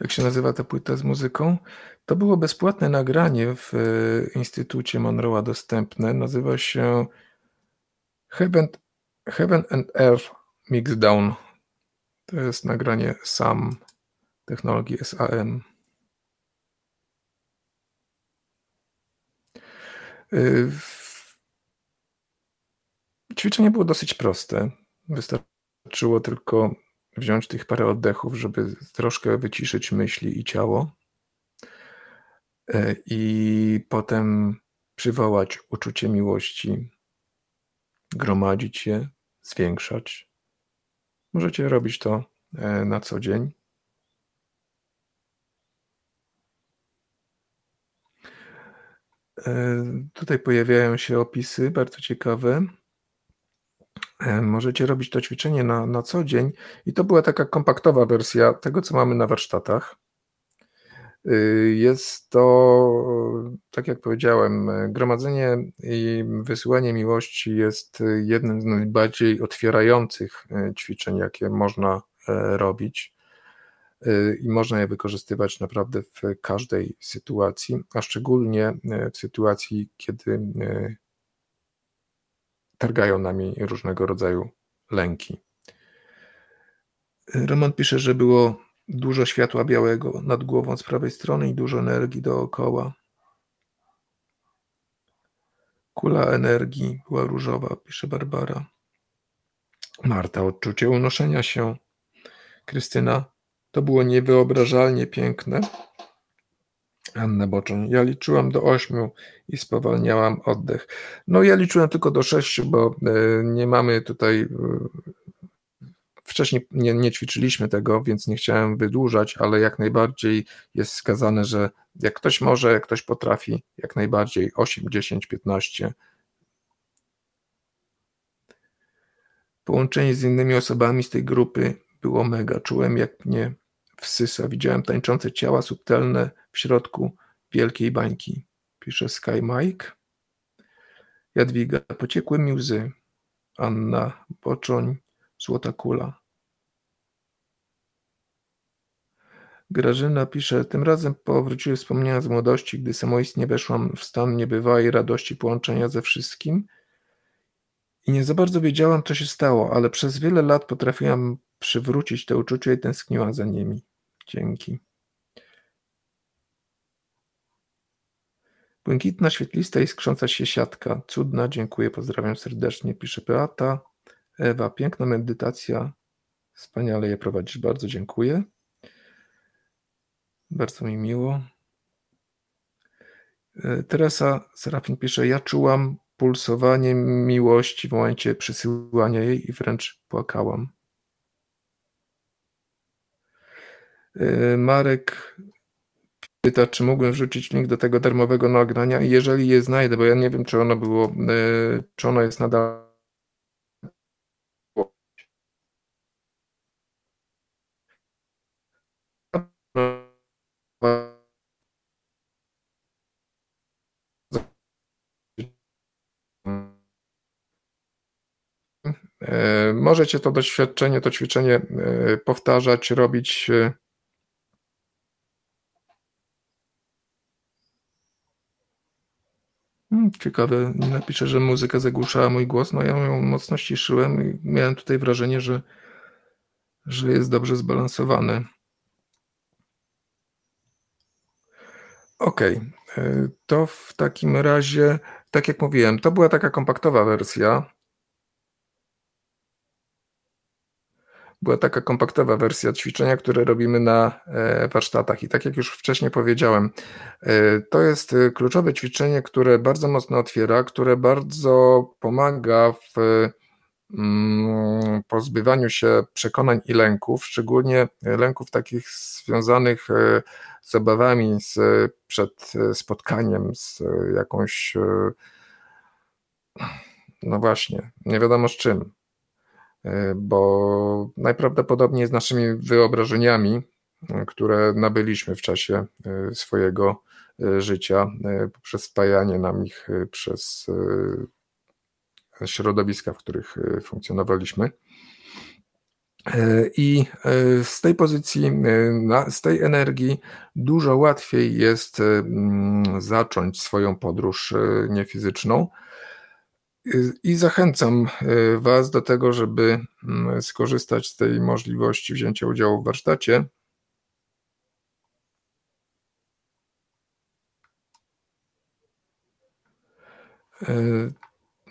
jak się nazywa ta płyta z muzyką. To było bezpłatne nagranie w e, Instytucie Monroe'a dostępne. Nazywa się Heaven, Heaven and Earth Mixdown. To jest nagranie SAM, technologii SAM. E, ćwiczenie było dosyć proste. Wystarczyło tylko wziąć tych parę oddechów, żeby troszkę wyciszyć myśli i ciało. E, I potem przywołać uczucie miłości, gromadzić je, zwiększać. Możecie robić to e, na co dzień. E, tutaj pojawiają się opisy bardzo ciekawe. E, możecie robić to ćwiczenie na, na co dzień i to była taka kompaktowa wersja tego, co mamy na warsztatach. E, jest to, tak jak powiedziałem, gromadzenie i wysyłanie miłości jest jednym z najbardziej otwierających e, ćwiczeń, jakie można robić. I można je wykorzystywać naprawdę w każdej sytuacji, a szczególnie w sytuacji, kiedy targają nami różnego rodzaju lęki. Roman pisze, że było dużo światła białego nad głową z prawej strony i dużo energii dookoła. Kula energii była różowa, pisze Barbara. Marta, odczucie unoszenia się. Krystyna, to było niewyobrażalnie piękne. Anna Boczeń. Ja liczyłam do ośmiu i spowalniałam oddech. No ja liczyłem tylko do sześciu, bo e, nie mamy tutaj e, wcześniej nie, nie, ćwiczyliśmy tego, więc nie chciałem wydłużać, ale jak najbardziej jest wskazane, że jak ktoś może, jak ktoś potrafi, jak najbardziej 8, 10, 15. Połączenie z innymi osobami z tej grupy było mega. Czułem, jak mnie wsysa. Widziałem tańczące ciała subtelne w środku wielkiej bańki. Pisze Sky Mike. Jadwiga. Pociekły mi łzy. Anna. Boczoń. Złota kula. Grażyna pisze, tym razem powróciły wspomnienia z młodości, gdy samoistnie weszłam w stan niebywałej radości połączenia ze wszystkim i nie za bardzo wiedziałam, co się stało, ale przez wiele lat potrafiłam przywrócić te uczucia i tęskniłam za nimi. Dzięki. Błękitna, świetlista i skrząca się siatka. Cudna, dziękuję, pozdrawiam serdecznie, pisze Beata. Ewa, piękna medytacja. Wspaniale je prowadzisz, bardzo dziękuję. Bardzo mi miło. E, Teresa Serafin pisze, ja czułam pulsowanie miłości w momencie przesyłania jej i wręcz płakałam. E, Marek pyta, czy mógłbym wrzucić link do tego darmowego nagrania. Jeżeli je znajdę, bo ja nie wiem, czy ono było, e, czy ono jest nadal. Możecie to doświadczenie, to ćwiczenie powtarzać, robić ciekawe, nie napiszę, że muzyka zagłuszała mój głos. No ja ją mocno ściszyłem i miałem tutaj wrażenie, że, że jest dobrze zbalansowany. Okej, okay. to w takim razie, tak jak mówiłem, to była taka kompaktowa wersja. Była taka kompaktowa wersja ćwiczenia, które robimy na e, warsztatach. I tak jak już wcześniej powiedziałem, e, to jest e, kluczowe ćwiczenie, które bardzo mocno otwiera, które bardzo pomaga w mm, pozbywaniu się przekonań i lęków, szczególnie lęków takich związanych z obawami z, przed spotkaniem z jakąś, no właśnie, nie wiadomo z czym. E, bo najprawdopodobniej z naszymi wyobrażeniami, e, które nabyliśmy w czasie e, swojego życia, poprzez wpajanie nam ich przez środowiska, w których funkcjonowaliśmy. I z tej pozycji, z tej energii dużo łatwiej jest zacząć swoją podróż niefizyczną i zachęcam e, Was do tego, żeby mm, skorzystać z tej możliwości wzięcia udziału w warsztacie. E,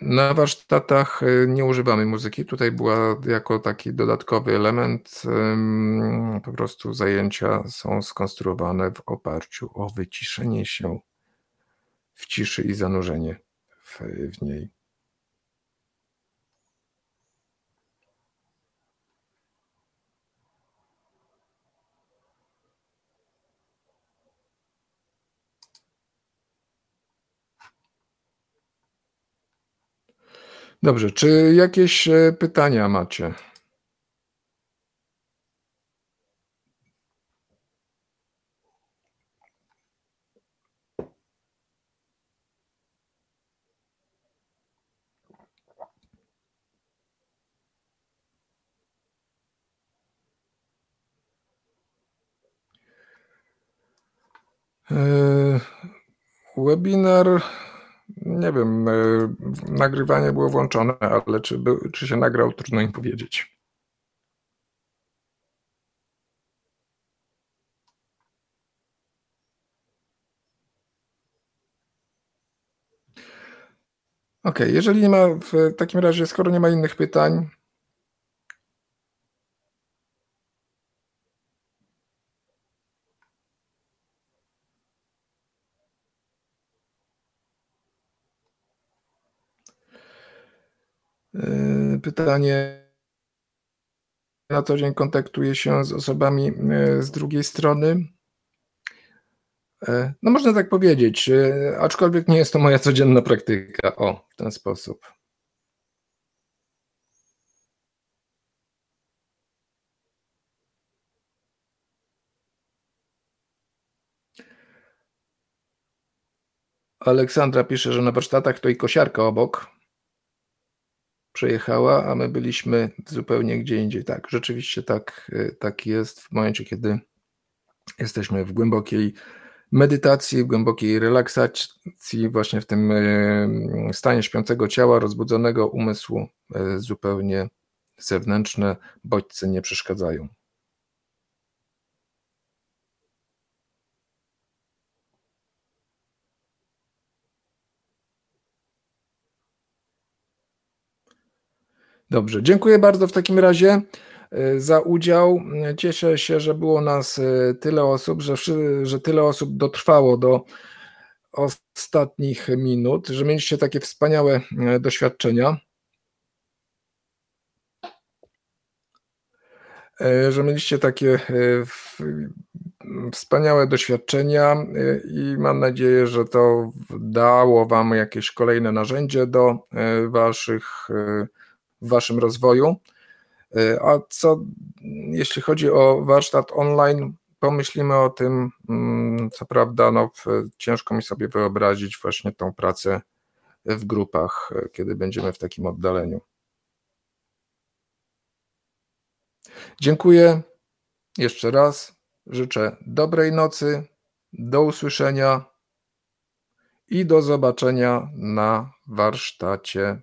na warsztatach e, nie używamy muzyki. Tutaj była jako taki dodatkowy element. Po prostu zajęcia są skonstruowane w oparciu o wyciszenie się w ciszy i zanurzenie w, w niej. Dobrze, czy jakieś e, pytania macie? E, webinar nie wiem, e, nagrywanie było włączone, ale czy, czy się nagrał, trudno im powiedzieć. Ok, jeżeli nie ma, w takim razie, skoro nie ma innych pytań, E, pytanie. Na co dzień kontaktuję się z osobami e, z drugiej strony. E, no można tak powiedzieć, aczkolwiek nie jest to moja codzienna praktyka. O, w ten sposób. Aleksandra pisze, że na warsztatach to i kosiarka obok przejechała, a my byliśmy zupełnie gdzie indziej. Tak, rzeczywiście tak, y, tak jest w momencie, kiedy jesteśmy w głębokiej medytacji, w głębokiej relaksacji, właśnie w tym y, stanie śpiącego ciała, rozbudzonego umysłu, y, zupełnie zewnętrzne bodźce nie przeszkadzają. Dobrze, dziękuję bardzo w takim razie e, za udział. Cieszę się, że było nas e, tyle osób, że, że tyle osób dotrwało do ostatnich minut, że mieliście takie wspaniałe e, doświadczenia. Że mieliście takie wspaniałe doświadczenia i mam nadzieję, że to dało Wam jakieś kolejne narzędzie do Waszych w Waszym rozwoju. E, a co jeśli chodzi o warsztat online, pomyślimy o tym, mm, co prawda, no, ciężko mi sobie wyobrazić właśnie tą pracę w grupach, e, kiedy będziemy w takim oddaleniu. Dziękuję jeszcze raz. Życzę dobrej nocy. Do usłyszenia i do zobaczenia na warsztacie.